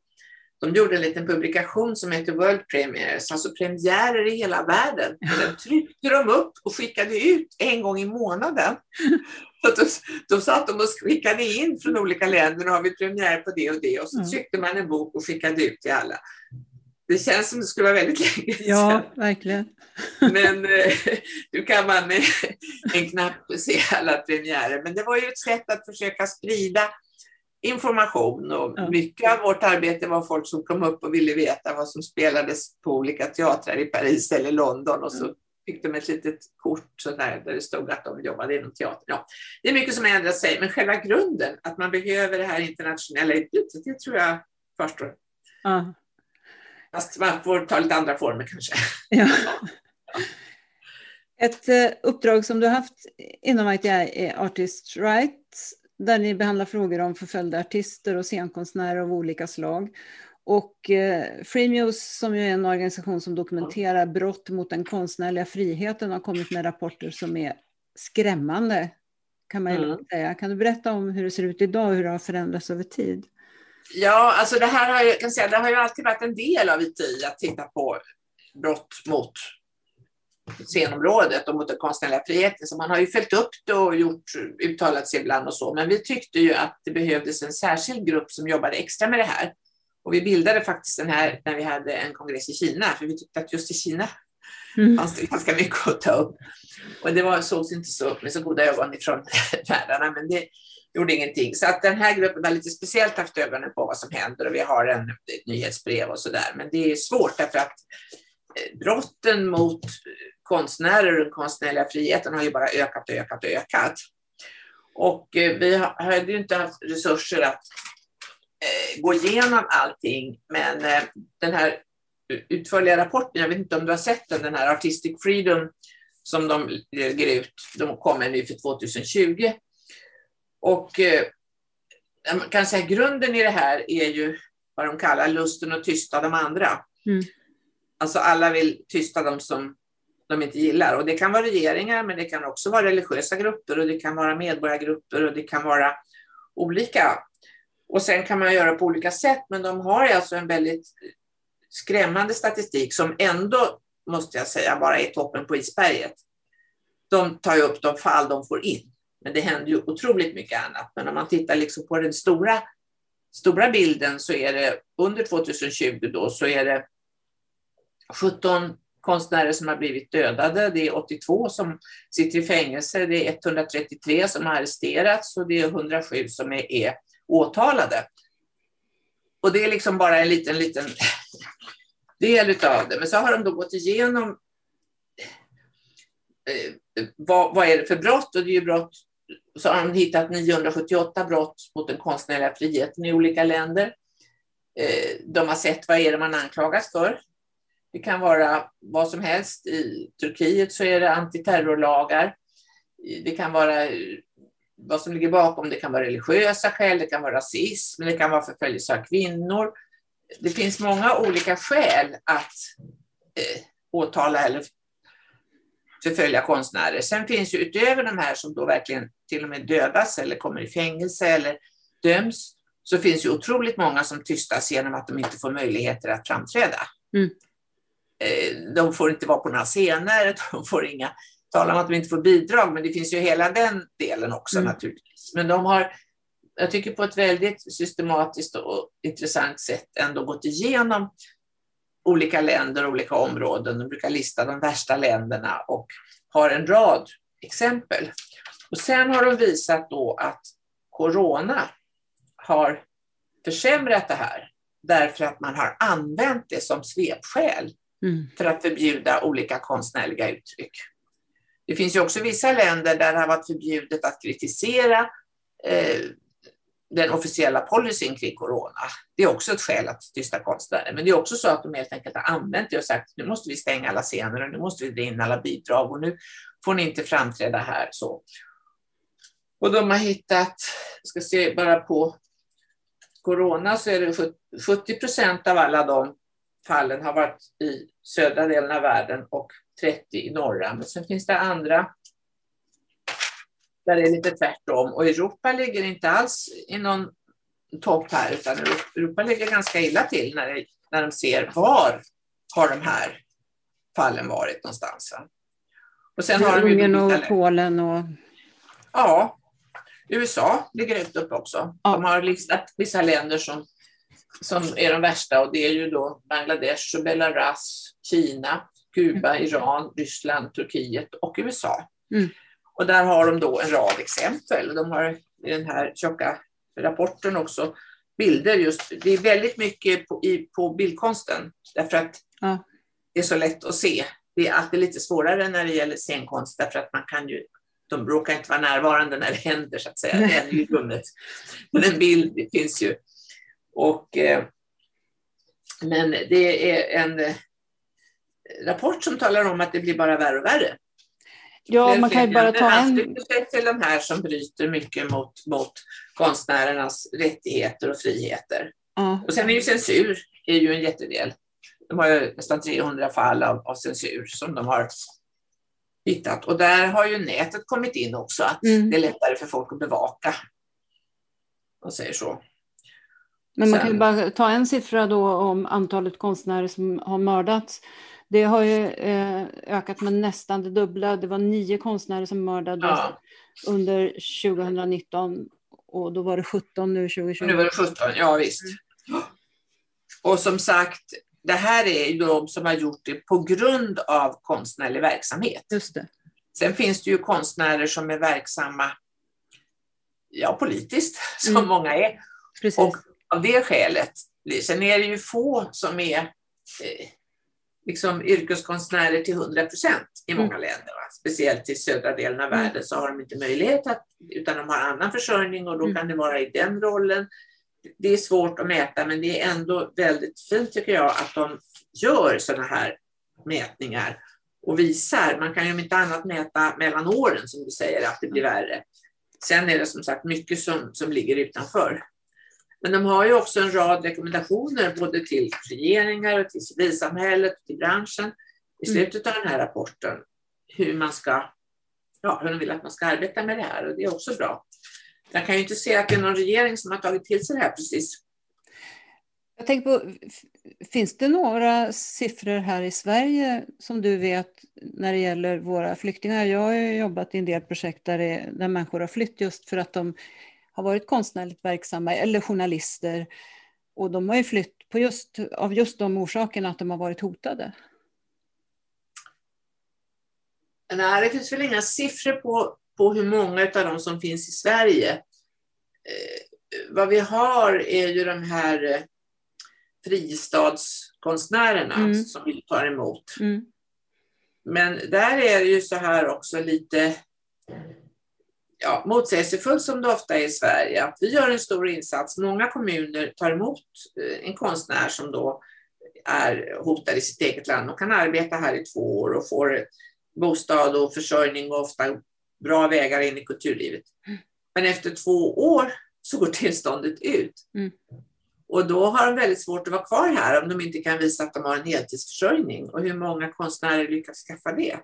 de gjorde en liten publikation som heter World Premiers, alltså premiärer i hela världen. Och den tryckte de upp och skickade ut en gång i månaden. Så då, då satt de och skickade in från olika länder, nu har vi premiär på det och det, och så mm. tryckte man en bok och skickade ut till alla. Det känns som det skulle vara väldigt länge sedan. Ja, verkligen. Men eh, nu kan man med en knapp se alla premiärer. Men det var ju ett sätt att försöka sprida information och Ja. mycket av vårt arbete var folk som kom upp och ville veta vad som spelades på olika teatrar i Paris eller London och så fick de ett litet kort där, det stod att de jobbade inom teatern. Ja, det är mycket som ändrat sig, men själva grunden, att man behöver det här internationella utbytet, det tror jag kvarstår. Ja. Fast man får ta lite andra former kanske. Ja. Ett eh, uppdrag som du har haft inom ITI är Artist Rights, där ni behandlar frågor om förföljda artister och scenkonstnärer av olika slag. Och eh, Freemuse, som är en organisation som dokumenterar brott mot den konstnärliga friheten, har kommit med rapporter som är skrämmande, kan man Mm. säga. Kan du berätta om hur det ser ut idag och hur det har förändrats över tid? Ja, alltså det här har ju, jag kan säga, det har ju alltid varit en del av ITI att titta på brott mot scenområdet och mot den konstnärliga friheten. Så man har ju följt upp det och gjort, uttalat sig ibland och så. Men vi tyckte ju att det behövdes en särskild grupp som jobbade extra med det här. Och vi bildade faktiskt den här när vi hade en kongress i Kina, för vi tyckte att just i Kina Mm. fanns det ganska mycket att ta upp. Och det var, sågs inte så med så goda ögon ifrån världarna, men det gjorde ingenting. Så att den här gruppen har lite speciellt haft ögonen på vad som händer och vi har en ett nyhetsbrev och sådär. Men det är svårt därför att eh, brotten mot konstnärer och den konstnärliga friheten har ju bara ökat och ökat och ökat. Och eh, vi hade ju inte haft resurser att eh, gå igenom allting, men den här utförliga rapporten, jag vet inte om du har sett den, den här Artistic Freedom som de lägger ut, de kommer nu för 2020. Och eh, man kan säga grunden i det här är ju vad de kallar lusten att tysta de andra. Mm. Alltså alla vill tysta de som de inte gillar. Och det kan vara regeringar, men det kan också vara religiösa grupper och det kan vara medborgargrupper och det kan vara olika. Och sen kan man göra på olika sätt, men de har alltså en väldigt skrämmande statistik som ändå, måste jag säga, bara är toppen på isberget. De tar ju upp de fall de får in, men det händer ju otroligt mycket annat. Men om man tittar liksom på den stora, stora bilden så är det under 2020 då så är det 17 konstnärer som har blivit dödade, det är 82 som sitter i fängelse, det är 133 som har arresterats och det är 107 som är, är åtalade. Och det är liksom bara en liten, liten del utav det. Men så har de då gått igenom eh, vad, vad är det för brott? Och det är ju brott, så har de hittat 978 brott mot den konstnärliga friheten i olika länder. Eh, de har sett vad är det man anklagas för. Det kan vara vad som helst. I Turkiet så är det antiterrorlagar. Det kan vara eh, vad som ligger bakom. Det kan vara religiösa skäl, det kan vara rasism, det kan vara förföljelse av kvinnor. Det finns många olika skäl att eh, åtala eller förfölja konstnärer. Sen finns ju utöver de här som då verkligen till och med dödas eller kommer i fängelse eller döms, så finns ju otroligt många som tystas genom att de inte får möjligheter att framträda. Mm. Eh, De får inte vara på några scener, de får inga, tala om att de inte får bidrag, men det finns ju hela den delen också Mm. naturligtvis. Men de har, jag tycker på ett väldigt systematiskt och intressant sätt ändå gått igenom olika länder, olika områden. De brukar lista de värsta länderna och har en rad exempel. Och sen har de visat då att corona har försämrat det här därför att man har använt det som svepskäl Mm. för att förbjuda olika konstnärliga uttryck. Det finns ju också vissa länder där det har varit förbjudet att kritisera eh, den officiella policyn kring corona. Det är också ett skäl att tysta konstnärer. Men det är också så att de helt enkelt har använt det och sagt nu måste vi stänga alla scener och nu måste vi dra in alla bidrag och nu får ni inte framträda här. Så. Och de har hittat, jag ska se bara på corona så är det 70 procent av alla de fallen har varit i södra delen av världen och 30 i norra. Men sen finns det andra där det är lite tvärtom. Och Europa ligger inte alls i någon topp här, utan Europa ligger ganska illa till när, det, när de ser var har de här fallen varit någonstans. Va? Och sen har de Ungern och Polen och... Ja, USA ligger högt upp också. Ja. De har listat vissa länder som som är de värsta och det är ju då Bangladesh, Belarus, Kina, Kuba, mm. Iran, Ryssland, Turkiet och USA. Mm. Och där har de då en rad exempel. De har i den här tjocka rapporten också bilder just. Det är väldigt mycket på, i, på bildkonsten därför att ja. det är så lätt att se. Det är alltid lite svårare när det gäller scenkonst därför att man kan ju de råkar inte vara närvarande när det händer så att säga. Det är ju rummet. Men en bild finns ju. Och, eh, men det är en eh, rapport som talar om att det blir bara värre och värre. Ja, man kan ju bara ta en... till de här som bryter mycket mot, mot konstnärernas rättigheter och friheter. Mm. Och sen är ju censur är ju en jättedel. De har ju nästan 300 fall av, av censur som de har hittat. Och där har ju nätet kommit in också, att mm. det är lättare för folk att bevaka. Man säger så. Men man Sen, kan ju bara ta en siffra då om antalet konstnärer som har mördats. Det har ju eh, ökat med nästan det dubbla. Det var nio konstnärer som mördades ja. under 2019 och då var det 17 nu 2020. Nu var det 17, ja visst. Mm. Och som sagt, det här är ju de som har gjort det på grund av konstnärlig verksamhet. Just det. Sen finns det ju konstnärer som är verksamma ja, politiskt, som mm. många är. Precis. Och av det skälet, sen är det ju få som är eh, liksom yrkeskonstnärer till 100 procent i många mm. länder. Va? Speciellt i södra delen av mm. världen så har de inte möjlighet att, utan de har annan försörjning och då mm. kan det vara i den rollen. Det är svårt att mäta men det är ändå väldigt fint tycker jag att de gör sådana här mätningar och visar. Man kan ju om inte annat mäta mellan åren som du säger att det blir värre. Sen är det som sagt mycket som, som ligger utanför. Men de har ju också en rad rekommendationer både till regeringar och till civilsamhället och till branschen i mm. slutet av den här rapporten hur man ska, ja, hur de vill att man ska arbeta med det här och det är också bra. Jag kan ju inte se att det är någon regering som har tagit till sig det här precis. Jag tänker på, finns det några siffror här i Sverige som du vet när det gäller våra flyktingar? Jag har jobbat i en del projekt där, det, där människor har flytt just för att de har varit konstnärligt verksamma eller journalister. Och de har ju flytt på just, av just de orsakerna att de har varit hotade. Nej, det finns väl inga siffror på, på hur många av dem som finns i Sverige. Eh, vad vi har är ju de här eh, fristadskonstnärerna mm. som vi tar emot. Mm. Men där är det ju så här också lite ja, motsägelsefullt som det ofta är i Sverige, att vi gör en stor insats. Många kommuner tar emot eh, en konstnär som då är hotad i sitt eget land och kan arbeta här i två år och får bostad och försörjning och ofta bra vägar in i kulturlivet. Men efter två år så går tillståndet ut. Mm. Och då har de väldigt svårt att vara kvar här om de inte kan visa att de har en heltidsförsörjning. Och hur många konstnärer lyckas skaffa det?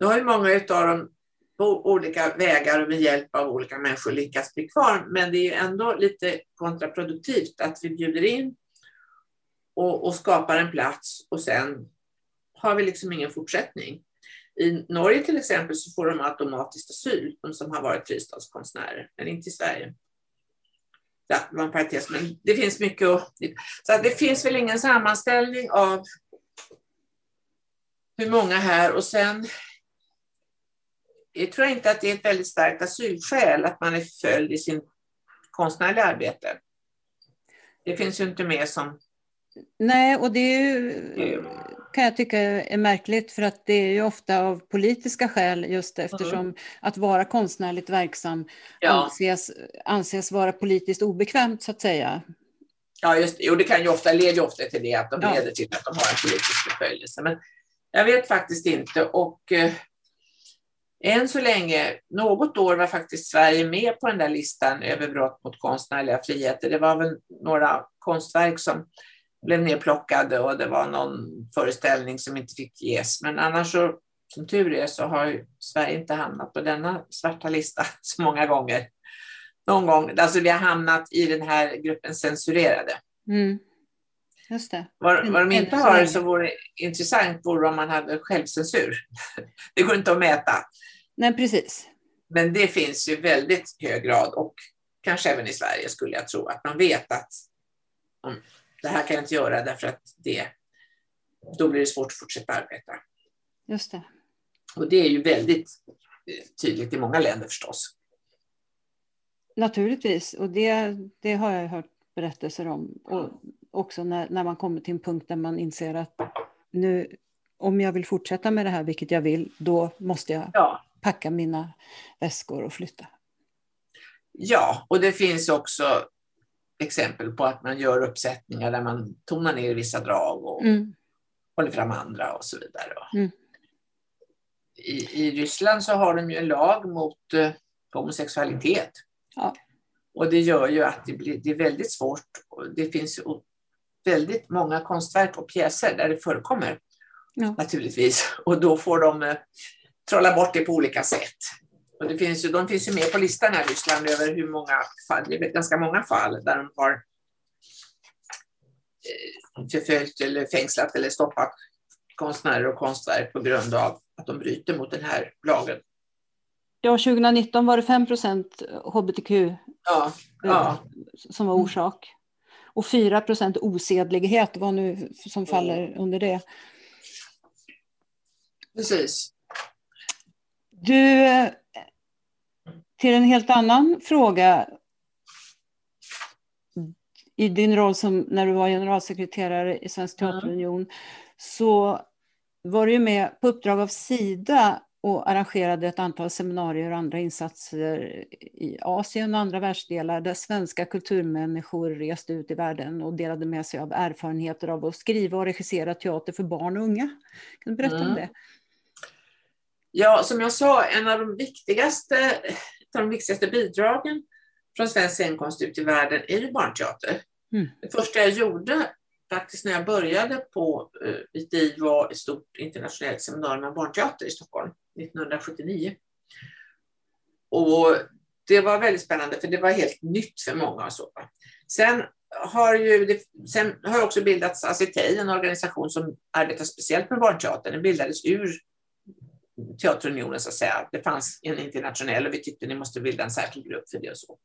Då har ju många av dem på olika vägar och med hjälp av olika människor lyckas bli kvar. Men det är ändå lite kontraproduktivt att vi bjuder in och, och skapar en plats och sen har vi liksom ingen fortsättning. I Norge till exempel så får de automatiskt asyl, de som har varit fristadskonstnärer, men inte i Sverige. Ja, det var en parentes, men det finns mycket att... Så det finns väl ingen sammanställning av hur många här och sen jag tror inte att det är ett väldigt starkt asylskäl att man är förföljd i sin konstnärliga arbete. Det finns ju inte med som... Nej, och det är ju, kan jag tycka är märkligt för att det är ju ofta av politiska skäl just eftersom mm. att vara konstnärligt verksam ja. anses, anses vara politiskt obekvämt så att säga. Ja, just det. Jo, det kan ju ofta, leder ofta till det, att de ja. leder till att de har en politisk förföljelse. Men jag vet faktiskt inte och eh, än så länge, något år var faktiskt Sverige med på den där listan över brott mot konstnärliga friheter. Det var väl några konstverk som blev nedplockade och det var någon föreställning som inte fick ges. Men annars så, som tur är, så har Sverige inte hamnat på denna svarta lista så många gånger. Någon gång, alltså vi har hamnat i den här gruppen censurerade. Mm. Just det. Vad, vad de inte har så vore intressant vore om man hade självcensur. Det går inte att mäta. Nej, precis. Men det finns ju väldigt hög grad och kanske även i Sverige skulle jag tro att man vet att det här kan jag inte göra därför att det, då blir det svårt att fortsätta arbeta. Just det. Och det är ju väldigt eh, tydligt i många länder förstås. Naturligtvis, och det, det har jag hört berättelser om. Och också när, när man kommer till en punkt där man inser att nu, om jag vill fortsätta med det här, vilket jag vill, då måste jag ja. packa mina väskor och flytta. Ja, och det finns också exempel på att man gör uppsättningar där man tonar ner vissa drag och mm. håller fram andra och så vidare. Mm. I, I Ryssland så har de ju en lag mot eh, homosexualitet. Ja. Och det gör ju att det, blir, det är väldigt svårt. Det finns väldigt många konstverk och pjäser där det förekommer. Ja. Naturligtvis. Och då får de eh, trolla bort det på olika sätt. Och det finns ju, de finns ju med på listan här i Ryssland över hur många fall, det är ganska många fall där de har eh, förföljt eller fängslat eller stoppat konstnärer och konstverk på grund av att de bryter mot den här lagen. Ja, 2019 var det 5 procent hbtq ja, ja. som var orsak. Och 4 procent osedlighet var nu som faller under det. Precis. Du, till en helt annan fråga. I din roll som när du var generalsekreterare i Svensk Teaterunion så var du med på uppdrag av Sida och arrangerade ett antal seminarier och andra insatser i Asien och andra världsdelar där svenska kulturmänniskor reste ut i världen och delade med sig av erfarenheter av att skriva och regissera teater för barn och unga. Kan du berätta mm. om det? Ja, som jag sa, en av de viktigaste, av de viktigaste bidragen från svensk scenkonst ut i världen är ju barnteater. Mm. Det första jag gjorde faktiskt när jag började på ITI eh, var ett stort internationellt seminarium om barnteater i Stockholm 1979. Och det var väldigt spännande för det var helt nytt för många. Och så. Sen har ju det, sen har också bildats Acitej, en organisation som arbetar speciellt med barnteater. Den bildades ur Teaterunionen så att säga. Det fanns en internationell och vi tyckte ni måste bilda en särskild grupp för det och så.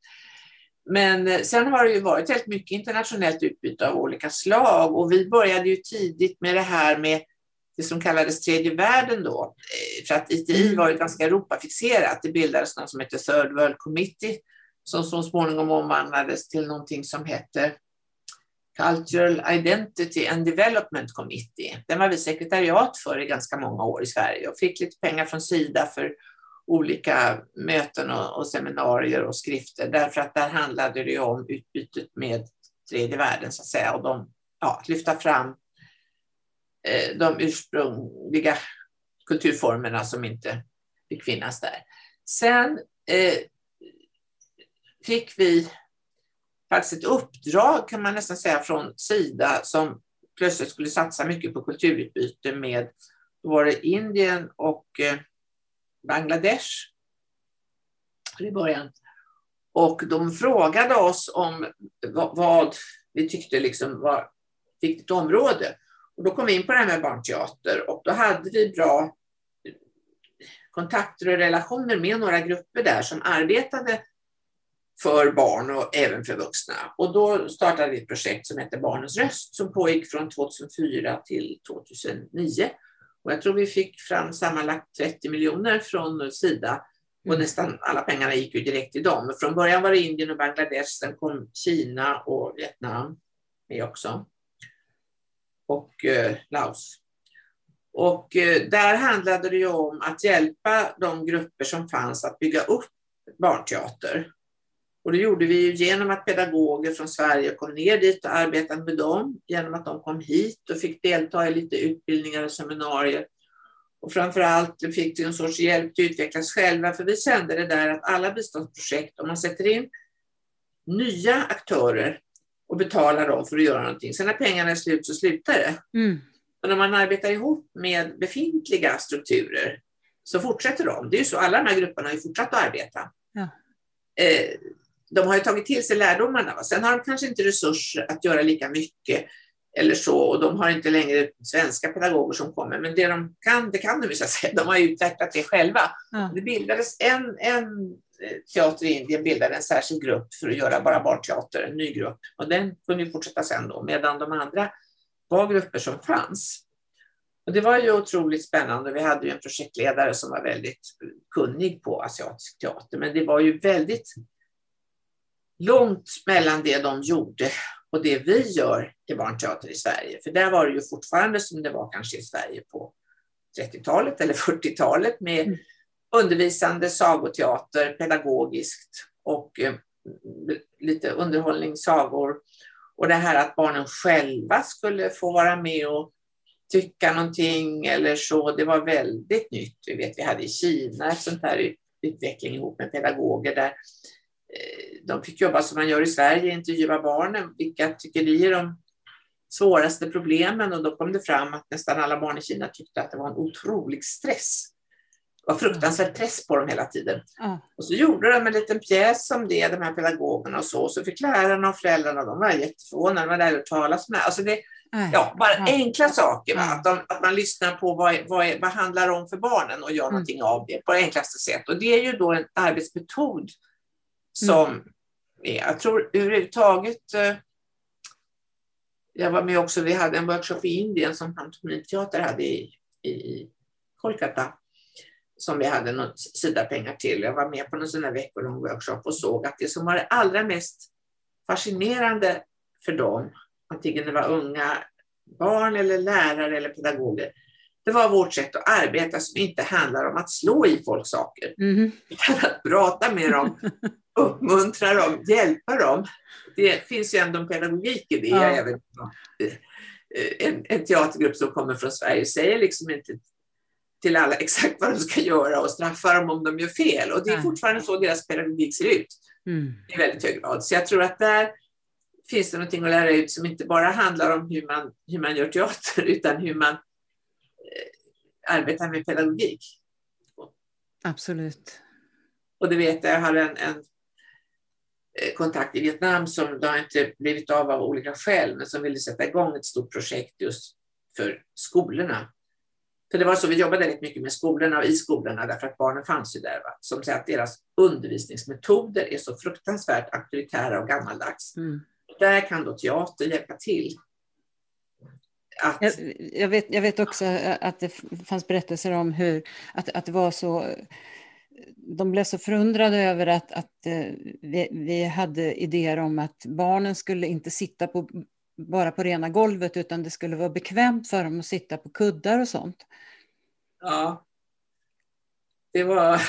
Men eh, sen har det ju varit väldigt mycket internationellt utbyte av olika slag och vi började ju tidigt med det här med det som kallades tredje världen då. Eh, för att ITI mm. var ju ganska Europafixerat. Det bildades något som hette Third World Committee som så småningom omvandlades till någonting som hette Cultural Identity and Development Committee. Den var vi sekretariat för i ganska många år i Sverige och fick lite pengar från Sida för olika möten och, och seminarier och skrifter därför att där handlade det om utbytet med tredje världen så att säga och de, ja, att lyfta fram Eh, de ursprungliga kulturformerna som inte fick finnas där. Sen eh, fick vi faktiskt ett uppdrag kan man nästan säga från Sida som plötsligt skulle satsa mycket på kulturutbyte med, då var det Indien och eh, Bangladesh i början. Och de frågade oss om vad, vi tyckte liksom var ett viktigt område. Och då kom vi in på det här med barnteater och då hade vi bra kontakter och relationer med några grupper där som arbetade för barn och även för vuxna. Och då startade vi ett projekt som hette Barnens röst som pågick från 2004 till 2009. Och jag tror vi fick fram sammanlagt 30 miljoner från Sida och mm. nästan alla pengarna gick ju direkt till dem. Från början var det Indien och Bangladesh, sen kom Kina och Vietnam med också. Och eh, Laos. Och eh, där handlade det ju om att hjälpa de grupper som fanns att bygga upp barnteater. Och det gjorde vi ju genom att pedagoger från Sverige kom ner dit och arbetade med dem, genom att de kom hit och fick delta i lite utbildningar och seminarier. Och framför allt fick vi en sorts hjälp till att utvecklas själva, för vi kände det där att alla biståndsprojekt, om man sätter in nya aktörer och betalar dem för att göra någonting, sen när pengarna är slut så slutar det. Mm. Men om man arbetar ihop med befintliga strukturer så fortsätter de. Det är ju så, alla de här grupperna har ju fortsatt att arbeta. Ja. Eh, de har ju tagit till sig lärdomarna. Sen har de kanske inte resurser att göra lika mycket eller så och de har inte längre svenska pedagoger som kommer. Men det de kan, det kan de ju så att säga. De har utvecklat det själva. Mm. Det bildades en, en teater i Indien bildade en särskild grupp för att göra bara barnteater, en ny grupp. Och den kunde ju fortsätta sen då, medan de andra var grupper som fanns. Och det var ju otroligt spännande. Vi hade ju en projektledare som var väldigt kunnig på asiatisk teater, men det var ju väldigt långt mellan det de gjorde och det vi gör i barnteater i Sverige. För där var det ju fortfarande som det var kanske i Sverige på 30-talet eller 40-talet med mm undervisande sagoteater, pedagogiskt och eh, lite underhållning, sagor. Och det här att barnen själva skulle få vara med och tycka någonting eller så, det var väldigt nytt. Vi vet, vi hade i Kina ett sånt här utveckling ihop med pedagoger där eh, de fick jobba som man gör i Sverige, intervjua barnen. Vilka tycker ni är de svåraste problemen? Och då kom det fram att nästan alla barn i Kina tyckte att det var en otrolig stress. Var fruktansvärd press på dem hela tiden. Mm. Och så gjorde de en liten pjäs om det, de här pedagogerna och så. Och så fick lärarna och föräldrarna, de var jätteförvånade, de var där och talas med. Alltså det, Ja, bara ja. enkla saker. Va? Att, de, att man lyssnar på vad, vad, vad handlar det om för barnen och gör mm. någonting av det på det enklaste sätt. Och det är ju då en arbetsmetod som mm. jag tror överhuvudtaget eh, jag var med också, vi hade en workshop i Indien som Pantomimteater hade i, i Kolkata som vi hade någon sida pengar till. Jag var med på någon sån här veckolång workshop och såg att det som var det allra mest fascinerande för dem antingen det var unga barn eller lärare eller pedagoger. Det var vårt sätt att arbeta som inte handlar om att slå i folk saker. Mm. Utan att prata med dem, uppmuntra dem, hjälpa dem. Det finns ju ändå en pedagogik i det. Ja. Även eh, en, en teatergrupp som kommer från Sverige säger liksom inte till alla exakt vad de ska göra och straffa dem om de gör fel. Och det är fortfarande så deras pedagogik ser ut mm. i väldigt hög grad. Så jag tror att där finns det någonting att lära ut som inte bara handlar om hur man, hur man gör teater utan hur man eh, arbetar med pedagogik. Absolut. Och det vet jag, jag har en, en eh, kontakt i Vietnam som det har inte blivit av av olika skäl, men som ville sätta igång ett stort projekt just för skolorna. För det var så, vi jobbade väldigt mycket med skolorna och i skolorna därför att barnen fanns ju där. Va? Som säger att deras undervisningsmetoder är så fruktansvärt auktoritära och gammaldags. Mm där kan då teater hjälpa till. Att... Jag, jag, vet, jag vet också att det fanns berättelser om hur att, att det var så de blev så förundrade över att, att eh, vi, vi, hade idéer om att barnen skulle inte sitta på, bara på rena golvet utan det skulle vara bekvämt för dem att sitta på kuddar och sånt. Ja, det var,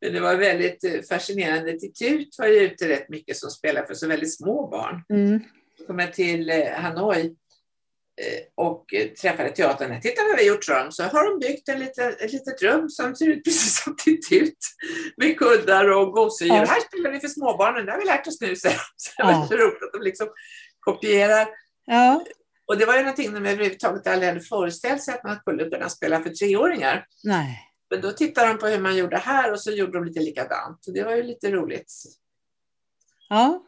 det var väldigt eh, fascinerande. Titut var ju ute rätt mycket som spelar för så väldigt små barn. Mm. Så kom jag till eh, Hanoi eh, och träffade teatern. Titta vad vi har gjort, så de. Så har de byggt en liten, ett litet rum som ser ut precis som Titut med kuddar och gosedjur. Ja. Här spelar vi för småbarnen, det har vi lärt oss nu. Så det var så roligt att de liksom kopierar. Ja. Och det var ju någonting de överhuvudtaget aldrig hade föreställt sig att man skulle kunna spela för treåringar. Nej. Men då tittade de på hur man gjorde här och så gjorde de lite likadant. Det var ju lite roligt. Ja.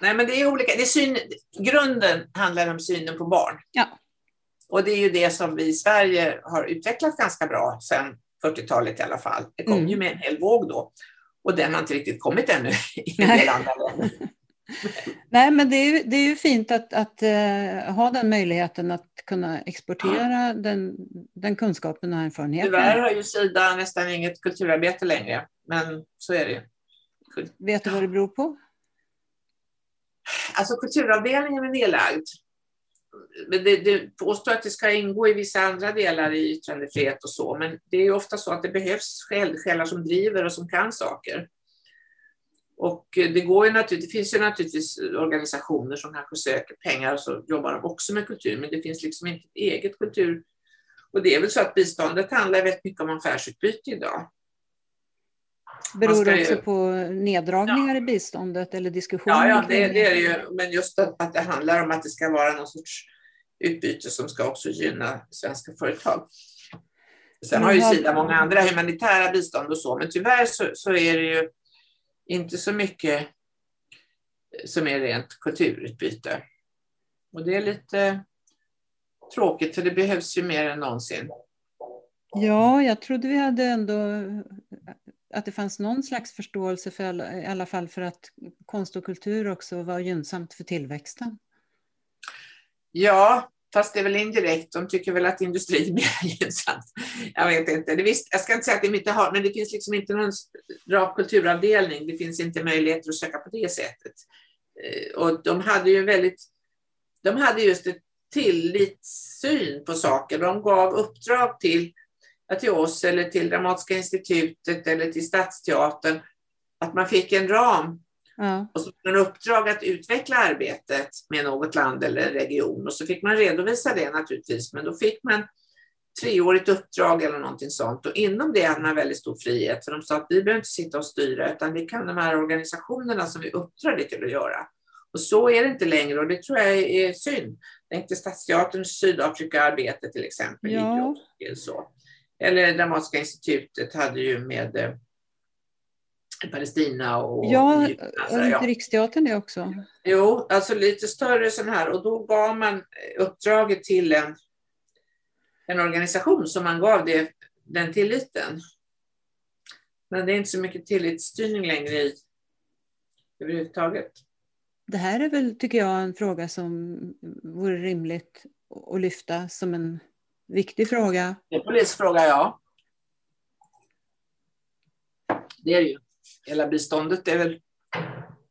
Nej, men det är olika. Det är syn, grunden handlar om synen på barn. Ja. Och det är ju det som vi i Sverige har utvecklat ganska bra sedan 40-talet i alla fall. Det kom mm. ju med en hel våg då. Och den har inte riktigt kommit ännu i en del andra länder. Nej, men det är ju, det är ju fint att, att uh, ha den möjligheten att kunna exportera ja. den, den kunskapen och erfarenheten. Tyvärr har ju Sida nästan inget kulturarbete längre, men så är det ju. Vet du vad det beror på? Alltså kulturavdelningen är nedlagd. Men det, det påstår att det ska ingå i vissa andra delar i yttrandefrihet och så, men det är ju ofta så att det behövs självsjälar som driver och som kan saker. Och det, går ju det finns ju naturligtvis organisationer som kanske söker pengar och så jobbar de också med kultur, men det finns liksom inte eget kultur. Och det är väl så att biståndet handlar väldigt mycket om affärsutbyte idag. Beror det också ju... på neddragningar ja. i biståndet eller diskussioner? Ja, ja det, det, är det ju. Men just att, att det handlar om att det ska vara någon sorts utbyte som ska också gynna svenska företag. Sen har ju Sida många andra humanitära bistånd och så, men tyvärr så, så är det ju inte så mycket som är rent kulturutbyte. Och det är lite tråkigt för det behövs ju mer än någonsin. Ja, jag trodde vi hade ändå att det fanns någon slags förståelse för, i alla fall för att konst och kultur också var gynnsamt för tillväxten. Ja, fast det är väl indirekt. De tycker väl att industrin är mer gynnsamt. Jag vet inte. Det visst, jag ska inte säga att de inte har, men det finns liksom inte någon rak kulturavdelning. Det finns inte möjligheter att söka på det sättet. Eh, och de hade ju väldigt, de hade just ett tillitssyn på saker. De gav uppdrag till, till oss eller till Dramatiska institutet eller till Stadsteatern att man fick en ram Ja. Och så fick man uppdrag att utveckla arbetet med något land eller region och så fick man redovisa det naturligtvis. Men då fick man treårigt uppdrag eller någonting sånt och inom det hade man väldigt stor frihet för de sa att vi behöver inte sitta och styra utan det kan de här organisationerna som vi uppdrar det till att göra. Och så är det inte längre och det tror jag är synd. Tänk dig Stadsteaterns Sydafrika-arbete till exempel. Ja. Så. Eller Dramatiska institutet hade ju med eh, Palestina och Ja, alltså, ja. Riksteatern det också. Jo, alltså lite större sån här och då gav man uppdraget till en, en organisation som man gav det, den tilliten. Men det är inte så mycket tillitsstyrning längre i överhuvudtaget. Det här är väl, tycker jag, en fråga som vore rimligt att lyfta som en viktig fråga. Det är en polisfråga, ja. Det är det ju hela biståndet är väl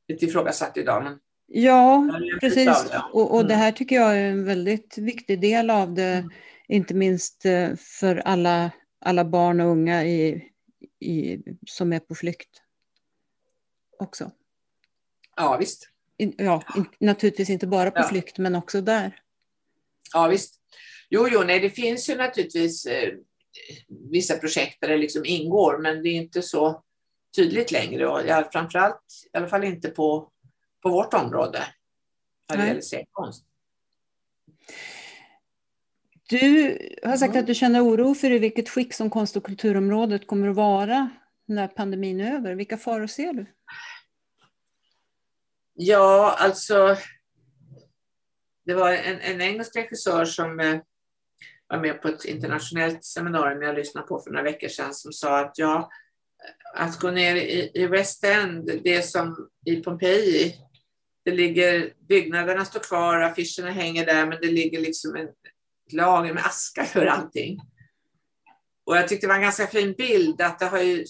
lite ifrågasatt idag. Men ja, precis. Och, och, det mm. här tycker jag är en väldigt viktig del av det, mm. inte minst eh, för alla, alla barn och unga i, i, som är på flykt också. Ja, visst. Ja, naturligtvis inte bara på ja. flykt, men också där. Ja, visst. Jo, jo, nej, det finns ju naturligtvis eh, vissa projekt där det liksom ingår, men det är inte så tydligt längre och jag, framförallt i alla fall inte på, på vårt område när det gäller scenkonst. Du har sagt mm. att du känner oro för i vilket skick som konst och kulturområdet kommer att vara när pandemin är över. Vilka faror ser du? Ja, alltså det var en, en engelsk regissör som eh, var med på ett internationellt seminarium jag lyssnade på för några veckor sedan som sa att ja, att gå ner i, i West End, det som i Pompeji, det ligger, byggnaderna står kvar, affischerna hänger där, men det ligger liksom en lager med aska för allting. Och jag tyckte det var en ganska fin bild, att det har ju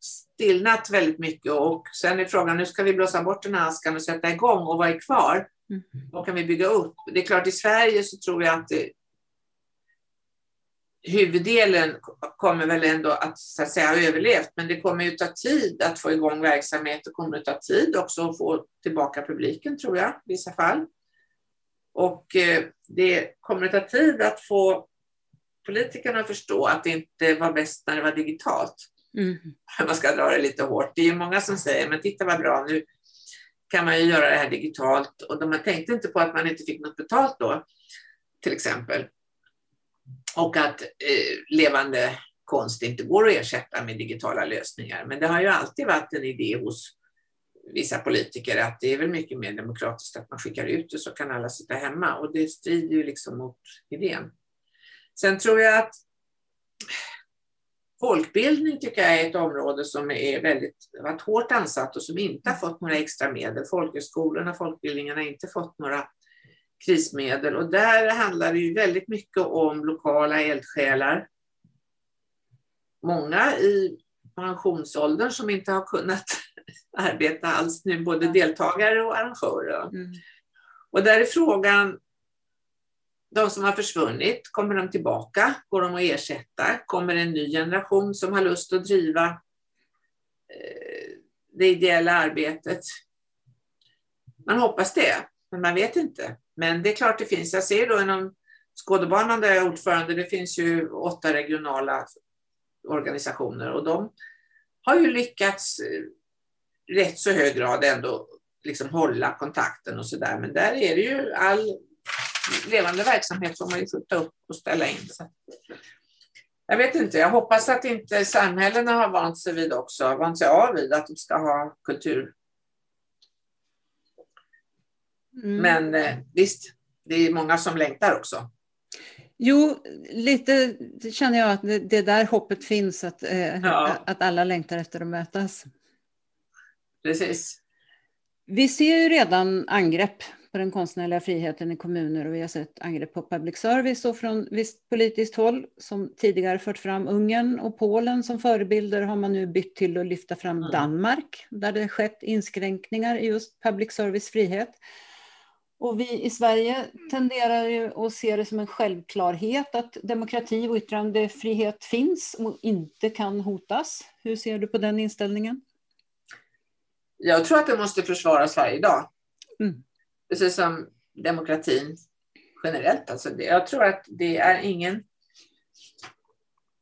stillnat väldigt mycket och sen är frågan, nu ska vi blåsa bort den här askan och sätta igång och vad är kvar? Mm. Vad kan vi bygga upp? Det är klart, i Sverige så tror jag att det, huvuddelen kommer väl ändå att, så att säga, ha överlevt, men det kommer ju ta tid att få igång verksamhet. Det kommer att ta tid också att få tillbaka publiken, tror jag, i vissa fall. Och eh, det kommer att ta tid att få politikerna att förstå att det inte var bäst när det var digitalt. Mm. Man ska dra det lite hårt. Det är ju många som säger, men titta vad bra, nu kan man ju göra det här digitalt. Och de tänkte inte på att man inte fick något betalt då, till exempel. Och att eh, levande konst inte går att ersätta med digitala lösningar. Men det har ju alltid varit en idé hos vissa politiker att det är väl mycket mer demokratiskt att man skickar ut det så kan alla sitta hemma och det strider ju liksom mot idén. Sen tror jag att folkbildning tycker jag är ett område som är väldigt varit hårt ansatt och som inte har fått några extra medel. Folkhögskolorna, folkbildningen har inte fått några krismedel och där handlar det ju väldigt mycket om lokala eldsjälar. Många i pensionsåldern som inte har kunnat arbeta alls nu, både deltagare och arrangörer. Mm. Och där är frågan, de som har försvunnit, kommer de tillbaka? Går de att ersätta? Kommer en ny generation som har lust att driva eh, det ideella arbetet? Man hoppas det, men man vet inte. Men det är klart det finns. Jag ser då inom Skådebanan där jag är ordförande, det finns ju åtta regionala organisationer och de har ju lyckats eh, rätt så hög grad ändå liksom hålla kontakten och sådär. Men där är det ju all levande verksamhet får man ju skjuta upp och ställa in. Så. Jag vet inte, jag hoppas att inte samhällena har vant sig vid också, vant sig av vid att de ska ha kultur Mm. Men eh, visst, det är många som längtar också. Jo, lite känner jag att det, det där hoppet finns, att, eh, Ja. att alla längtar efter att mötas. Precis. Vi ser ju redan angrepp på den konstnärliga friheten i kommuner och vi har sett angrepp på public service och från visst politiskt håll som tidigare fört fram Ungern och Polen som förebilder har man nu bytt till att lyfta fram Mm. Danmark där det skett inskränkningar i just public service frihet. Och vi i Sverige tenderar ju att se det som en självklarhet att demokrati och yttrandefrihet finns och inte kan hotas. Hur ser du på den inställningen? Jag tror att det måste försvaras varje dag. Mm. Precis som demokratin generellt. Alltså det, jag tror att det är ingen,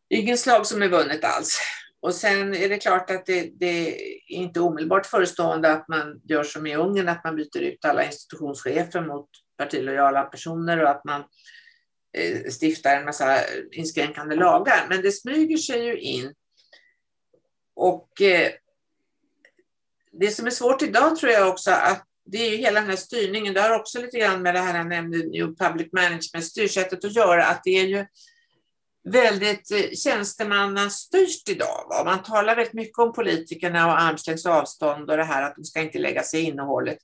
ingen slag som är vunnet alls. Och sen är det klart att det, det är inte omedelbart förestående att man gör som i Ungern, att man byter ut alla institutionschefer mot partilojala personer och att man eh, stiftar en massa inskränkande lagar. Men det smyger sig ju in. Och eh, det som är svårt idag tror jag också att det är ju hela den här styrningen, det har också lite grann med det här jag nämnde, New Public Management, styrsättet att göra, att det är ju väldigt eh, tjänstemannastyrt idag. Va? Man talar väldigt mycket om politikerna och armslängds avstånd och det här att de ska inte lägga sig i innehållet.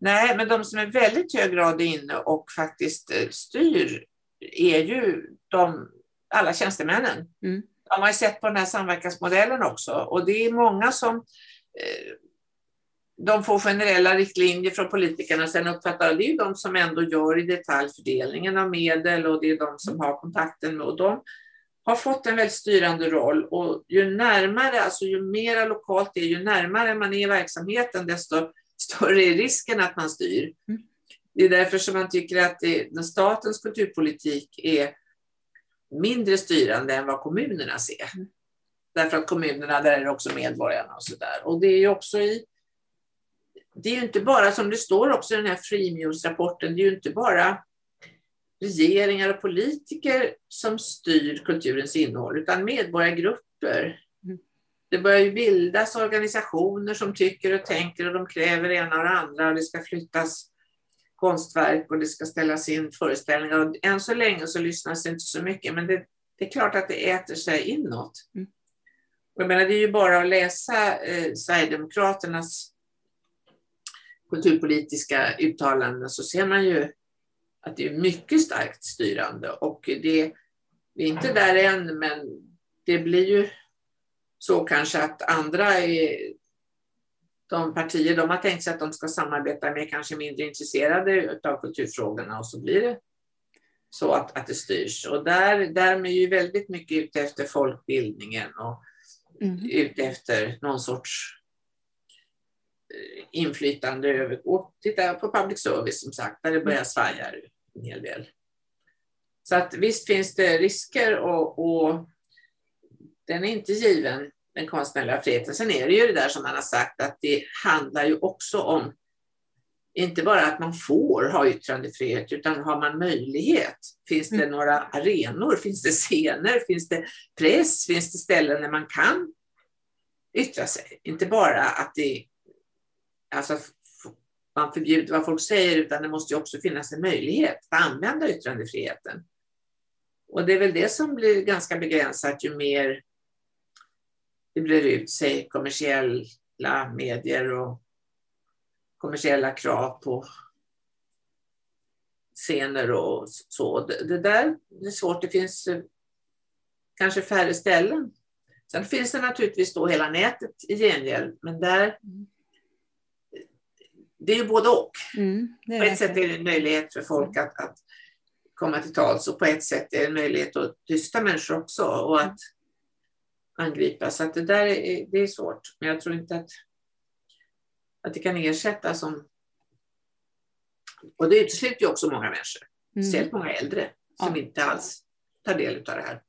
Nej, men de som är väldigt hög grad inne och faktiskt eh, styr är ju de, alla tjänstemännen. Mm. De har ju sett på den här samverkansmodellen också och det är många som eh, de får generella riktlinjer från politikerna sen uppfattar det är ju de som ändå gör i detalj fördelningen av medel och det är de som har kontakten med och de har fått en väldigt styrande roll och ju närmare, alltså ju mera lokalt det är, ju närmare man är i verksamheten desto större är risken att man styr. Mm. Det är därför som man tycker att det, statens kulturpolitik är mindre styrande än vad kommunerna ser. Mm. Därför att kommunerna, där är det också medborgarna och sådär. Och det är ju också i det är ju inte bara, som det står också i den här Freemuse-rapporten, det är ju inte bara regeringar och politiker som styr kulturens innehåll, utan medborgargrupper. Mm. Det börjar ju bildas organisationer som tycker och tänker och de kräver det ena och det andra och det ska flyttas konstverk och det ska ställas in föreställningar. Och än så länge så lyssnas det inte så mycket, men det, det är klart att det äter sig inåt. Mm. Och Jag menar, det är ju bara att läsa eh, Sverigedemokraternas kulturpolitiska uttalanden så ser man ju att det är mycket starkt styrande och det, vi är inte där än men det blir ju så kanske att andra är, de partier de har tänkt sig att de ska samarbeta med kanske mindre intresserade av kulturfrågorna och så blir det så att, att det styrs. Och där, där är ju väldigt mycket ute efter folkbildningen och Mm. ute efter någon sorts inflytande över, och titta på public service som sagt, där det börjar svaja en hel del. Så att visst finns det risker och, och den är inte given, den konstnärliga friheten. Sen är det ju det där som man har sagt att det handlar ju också om inte bara att man får ha yttrandefrihet utan har man möjlighet? Finns det Mm. några arenor? Finns det scener? Finns det press? Finns det ställen där man kan yttra sig? Inte bara att det alltså, man förbjuder vad folk säger utan det måste ju också finnas en möjlighet att använda yttrandefriheten. Och det är väl det som blir ganska begränsat ju mer det blir ut sig kommersiella medier och kommersiella krav på scener och så. Det, där det är svårt. Det finns eh, kanske färre ställen. Sen finns det naturligtvis då hela nätet i gengäld, men där mm det är ju både och. Mm, På ett sätt är det en möjlighet för folk att, att komma till tals och på ett sätt är det en möjlighet att tysta människor också och att angripa. Så att det där är, det är svårt. Men jag tror inte att, att det kan ersätta som... Och det utesluter ju också många människor, Mm. speciellt många äldre som Ja. inte alls tar del av det här.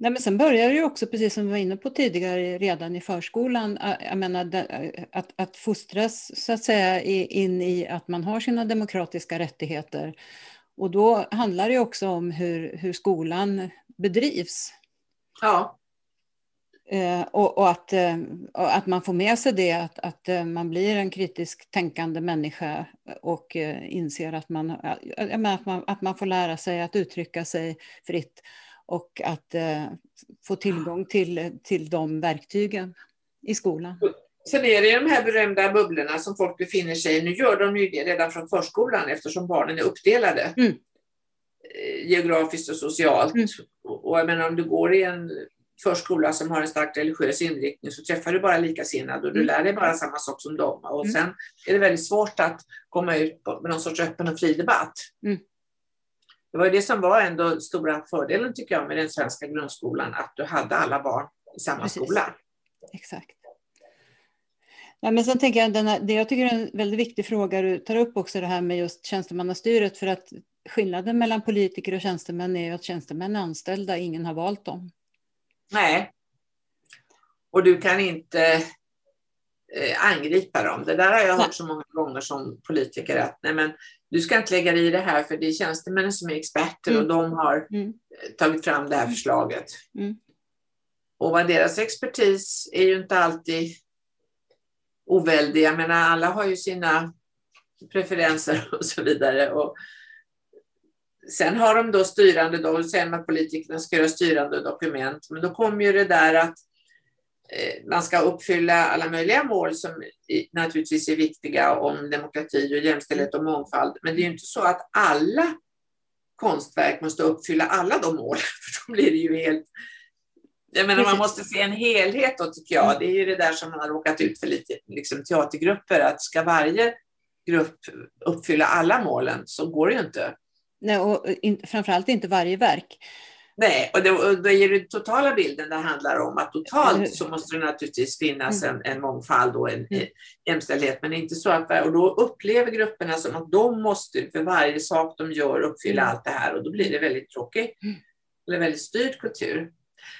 Nej, men sen börjar det ju också, precis som vi var inne på tidigare, redan i förskolan, jag menar, att, att fostras så att säga in i att man har sina demokratiska rättigheter. Och då handlar det också om hur, hur skolan bedrivs. Ja, Eh, och, och, att, eh, och att man får med sig det, att, att eh, man blir en kritiskt tänkande människa och inser att man, att, man, att man får lära sig att uttrycka sig fritt och att få tillgång till, till de verktygen i skolan. Sen är det de här berömda bubblorna som folk befinner sig i. Nu gör de ju det redan från förskolan eftersom barnen är uppdelade. Mm. Geografiskt och socialt. Mm. Och jag menar om du går i en förskola som har en starkt religiös inriktning så träffar du bara likasinnade och du mm. lär dig bara samma sak som dem. Och mm. sen är det väldigt svårt att komma ut med någon sorts öppen och fri debatt. Mm. Det var det som var ändå stora fördelen tycker jag med den svenska grundskolan, att du hade alla barn i samma Precis. skola. Exakt. Ja, men sen tänker jag, den här, det jag tycker är en väldigt viktig fråga du tar upp också det här med just tjänstemannastyret för att skillnaden mellan politiker och tjänstemän är ju att tjänstemän är anställda, ingen har valt dem. Nej. Och du kan inte eh, angripa dem. Det där har jag hört så många gånger som politiker att nej men, du ska inte lägga dig i det här för det är tjänstemännen som är experter mm. och de har mm. Eh, tagit fram det här förslaget. Mm. Och vad deras expertis är ju inte alltid oväldig. Jag menar alla har ju sina preferenser och så vidare. Och Sen har de då styrande, då säger man att politikerna ska göra styrande dokument, men då kommer ju det där att man ska uppfylla alla möjliga mål som naturligtvis är viktiga om demokrati och jämställdhet och mångfald. Men det är ju inte så att alla konstverk måste uppfylla alla de målen, för då blir det ju helt... Jag menar, man måste se en helhet då tycker jag. Det är ju det där som man har råkat ut för lite liksom, teatergrupper, att ska varje grupp uppfylla alla målen så går det ju inte. Nej, och in, framförallt inte varje verk. Nej, och, det, och då är det totala bilden det handlar om att totalt så måste det naturligtvis finnas mm. en, en mångfald och en mm. jämställdhet, men inte så att, och då upplever grupperna som att de måste för varje sak de gör uppfylla mm. allt det här och då blir det väldigt tråkigt, mm. eller väldigt styrd kultur.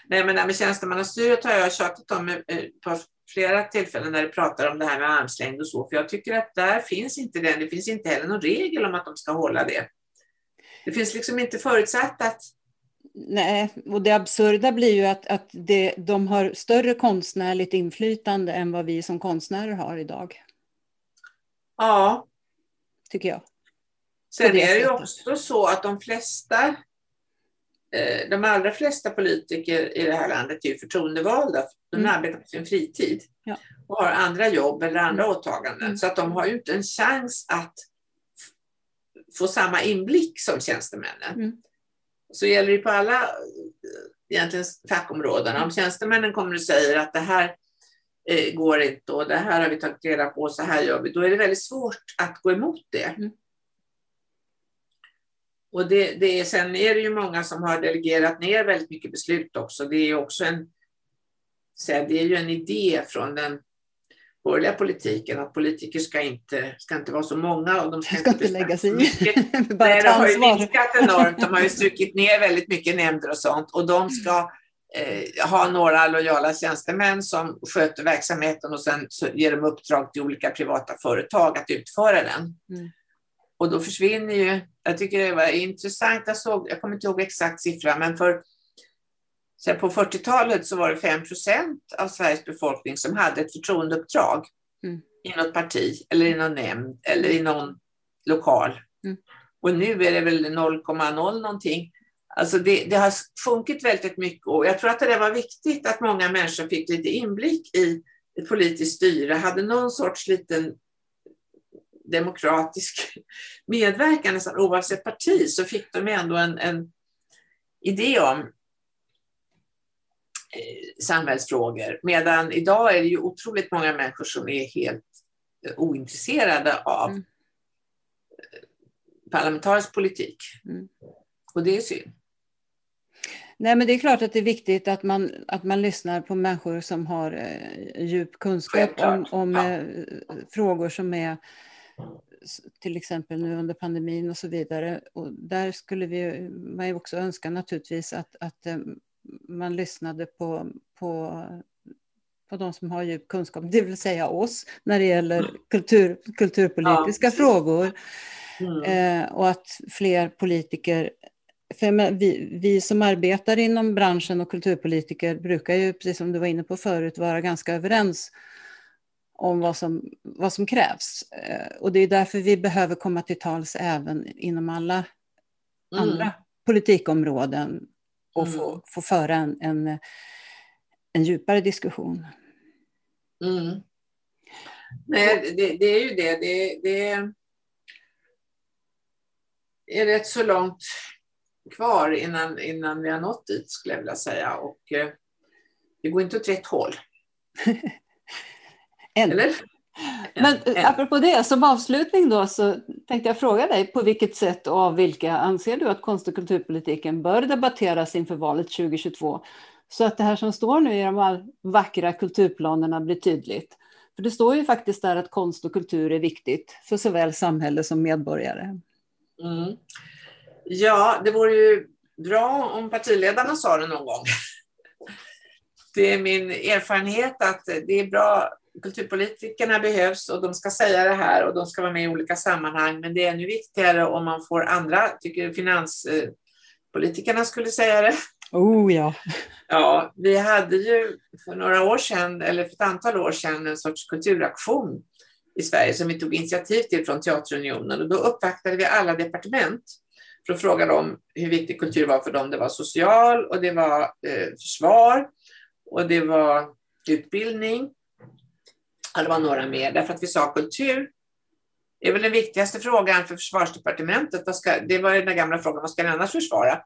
Nej, men det här med tjänstemannastyret har jag tjatat om eh, på flera tillfällen när det pratar om det här med armslängd och så, för jag tycker att där finns inte det, det finns inte heller någon regel om att de ska hålla det. Det finns liksom inte förutsatt att... Nej, och det absurda blir ju att, att det, de har större konstnärligt inflytande än vad vi som konstnärer har idag. Ja. Tycker jag. Sen är det ju också så att de flesta, eh, de allra flesta politiker i det här landet är ju förtroendevalda. De mm. arbetar på sin fritid ja. och har andra jobb eller andra mm. åtaganden. Mm. Så att de har ju inte en chans att få samma inblick som tjänstemännen. Mm. Så gäller det på alla egentligen fackområden. Om tjänstemännen kommer och säger att det här eh, går inte och det här har vi tagit reda på, så här gör vi, då är det väldigt svårt att gå emot det. Mm. Och det, det är, sen är det ju många som har delegerat ner väldigt mycket beslut också. Det är också en, det är ju en idé från den borgerliga politiken, att politiker ska inte, ska inte vara så många och de ska, ska inte lägga sig i. Nej, de har ju minskat enormt. De har ju strukit ner väldigt mycket nämnder och sånt och de ska eh, ha några lojala tjänstemän som sköter verksamheten och sen ger de uppdrag till olika privata företag att utföra den. Mm. Och då försvinner ju, jag tycker det var intressant, jag, såg, jag kommer inte ihåg exakt siffra, men för så på 40-talet så var det 5 procent av Sveriges befolkning som hade ett förtroendeuppdrag mm. i något parti eller i någon nämnd eller i någon lokal. Mm. Och nu är det väl 0,0 någonting. Alltså det, det, har sjunkit väldigt mycket och jag tror att det var viktigt att många människor fick lite inblick i ett politiskt styre, hade någon sorts liten demokratisk medverkan nästan oavsett parti så fick de ändå en, en idé om samhällsfrågor. Medan idag är det ju otroligt många människor som är helt eh, ointresserade av mm. Eh, parlamentarisk politik. Mm. Och det är synd. Nej, men det är klart att det är viktigt att man, att man lyssnar på människor som har eh, djup kunskap om, om ja. eh, frågor som är till exempel nu under pandemin och så vidare. Och där skulle vi man också önska naturligtvis att, att man lyssnade på, på, på de som har djup kunskap, det vill säga oss, när det gäller mm. kultur, kulturpolitiska ja, frågor. Mm. Eh, och att fler politiker för vi, vi som arbetar inom branschen och kulturpolitiker brukar ju, precis som du var inne på förut, vara ganska överens om vad som, vad som krävs. Eh, och det är därför vi behöver komma till tals även inom alla mm. andra politikområden och mm. få, få föra en, en, en djupare diskussion. Mm. Nej, det, det, är ju det. det. Det är rätt så långt kvar innan, innan vi har nått dit, skulle jag vilja säga. Och eh, det går inte åt rätt håll. Eller? Men en. apropå det, som avslutning då så tänkte jag fråga dig på vilket sätt och av vilka anser du att konst och kulturpolitiken bör debatteras inför valet 2022? Så att det här som står nu i de här vackra kulturplanerna blir tydligt. För det står ju faktiskt där att konst och kultur är viktigt för såväl samhälle som medborgare. Mm. Ja, det vore ju bra om partiledarna sa det någon gång. Det är min erfarenhet att det är bra kulturpolitikerna behövs och de ska säga det här och de ska vara med i olika sammanhang. Men det är ännu viktigare om man får andra, tycker finanspolitikerna skulle säga det. Oh ja. Ja, vi hade ju för några år sedan, eller för ett antal år sedan, en sorts kulturaktion i Sverige som vi tog initiativ till från Teaterunionen och då uppvaktade vi alla departement för att fråga dem hur viktig kultur var för dem. Det var social och det var eh, försvar och det var utbildning Ja, det var några mer, därför att vi sa kultur det är väl den viktigaste frågan för försvarsdepartementet. Ska, det var den gamla frågan, vad ska ni annars försvara?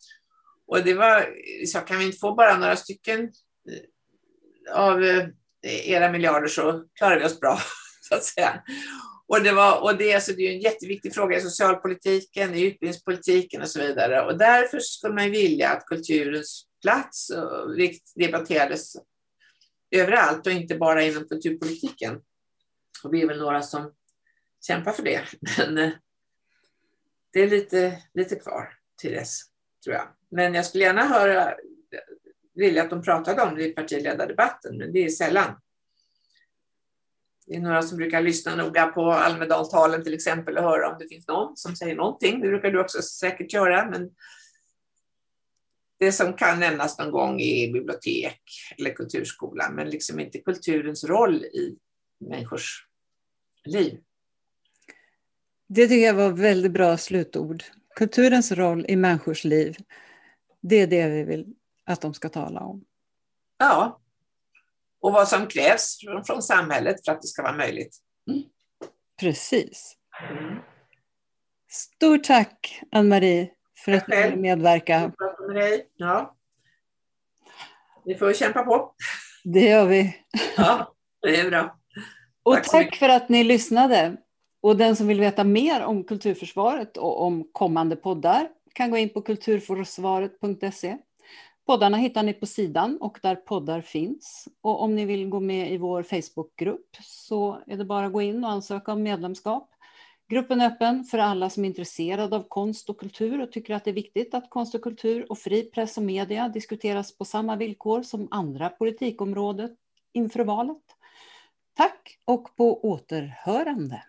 Och det var, så kan vi inte få bara några stycken eh, av eh, era miljarder så klarar vi oss bra, så att säga. Och det, var, och det, alltså, det är en jätteviktig fråga i socialpolitiken, i utbildningspolitiken och så vidare. Och därför skulle man vilja att kulturens plats debatterades överallt och inte bara inom kulturpolitiken. Och vi är väl några som kämpar för det. Men eh, det är lite, lite kvar till dess, tror jag. Men jag skulle gärna höra, vilja att de pratade om det i partiledardebatten, men det är sällan. Det är några som brukar lyssna noga på Almedaltalen till exempel och höra om det finns någon som säger någonting. Det brukar du också säkert göra, men det som kan nämnas någon gång är bibliotek eller kulturskola, men liksom inte kulturens roll i människors liv. Det tycker jag var väldigt bra slutord. Kulturens roll i människors liv, det är det vi vill att de ska tala om. Ja, och vad som krävs från, från samhället för att det ska vara möjligt. Mm. Precis. Mm. Stort tack Ann-Marie för att ville medverka. Med dig. Ja. Vi får kämpa på. Det gör vi. Ja, det är bra. Och tack, tack för att ni lyssnade. Och den som vill veta mer om Kulturförsvaret och om kommande poddar kan gå in på kulturforsvaret.se. Poddarna hittar ni på sidan och där poddar finns. Och om ni vill gå med i vår Facebookgrupp så är det bara att gå in och ansöka om medlemskap. Gruppen är öppen för alla som är intresserade av konst och kultur och tycker att det är viktigt att konst och kultur och fri press och media diskuteras på samma villkor som andra politikområden inför valet. Tack och på återhörande.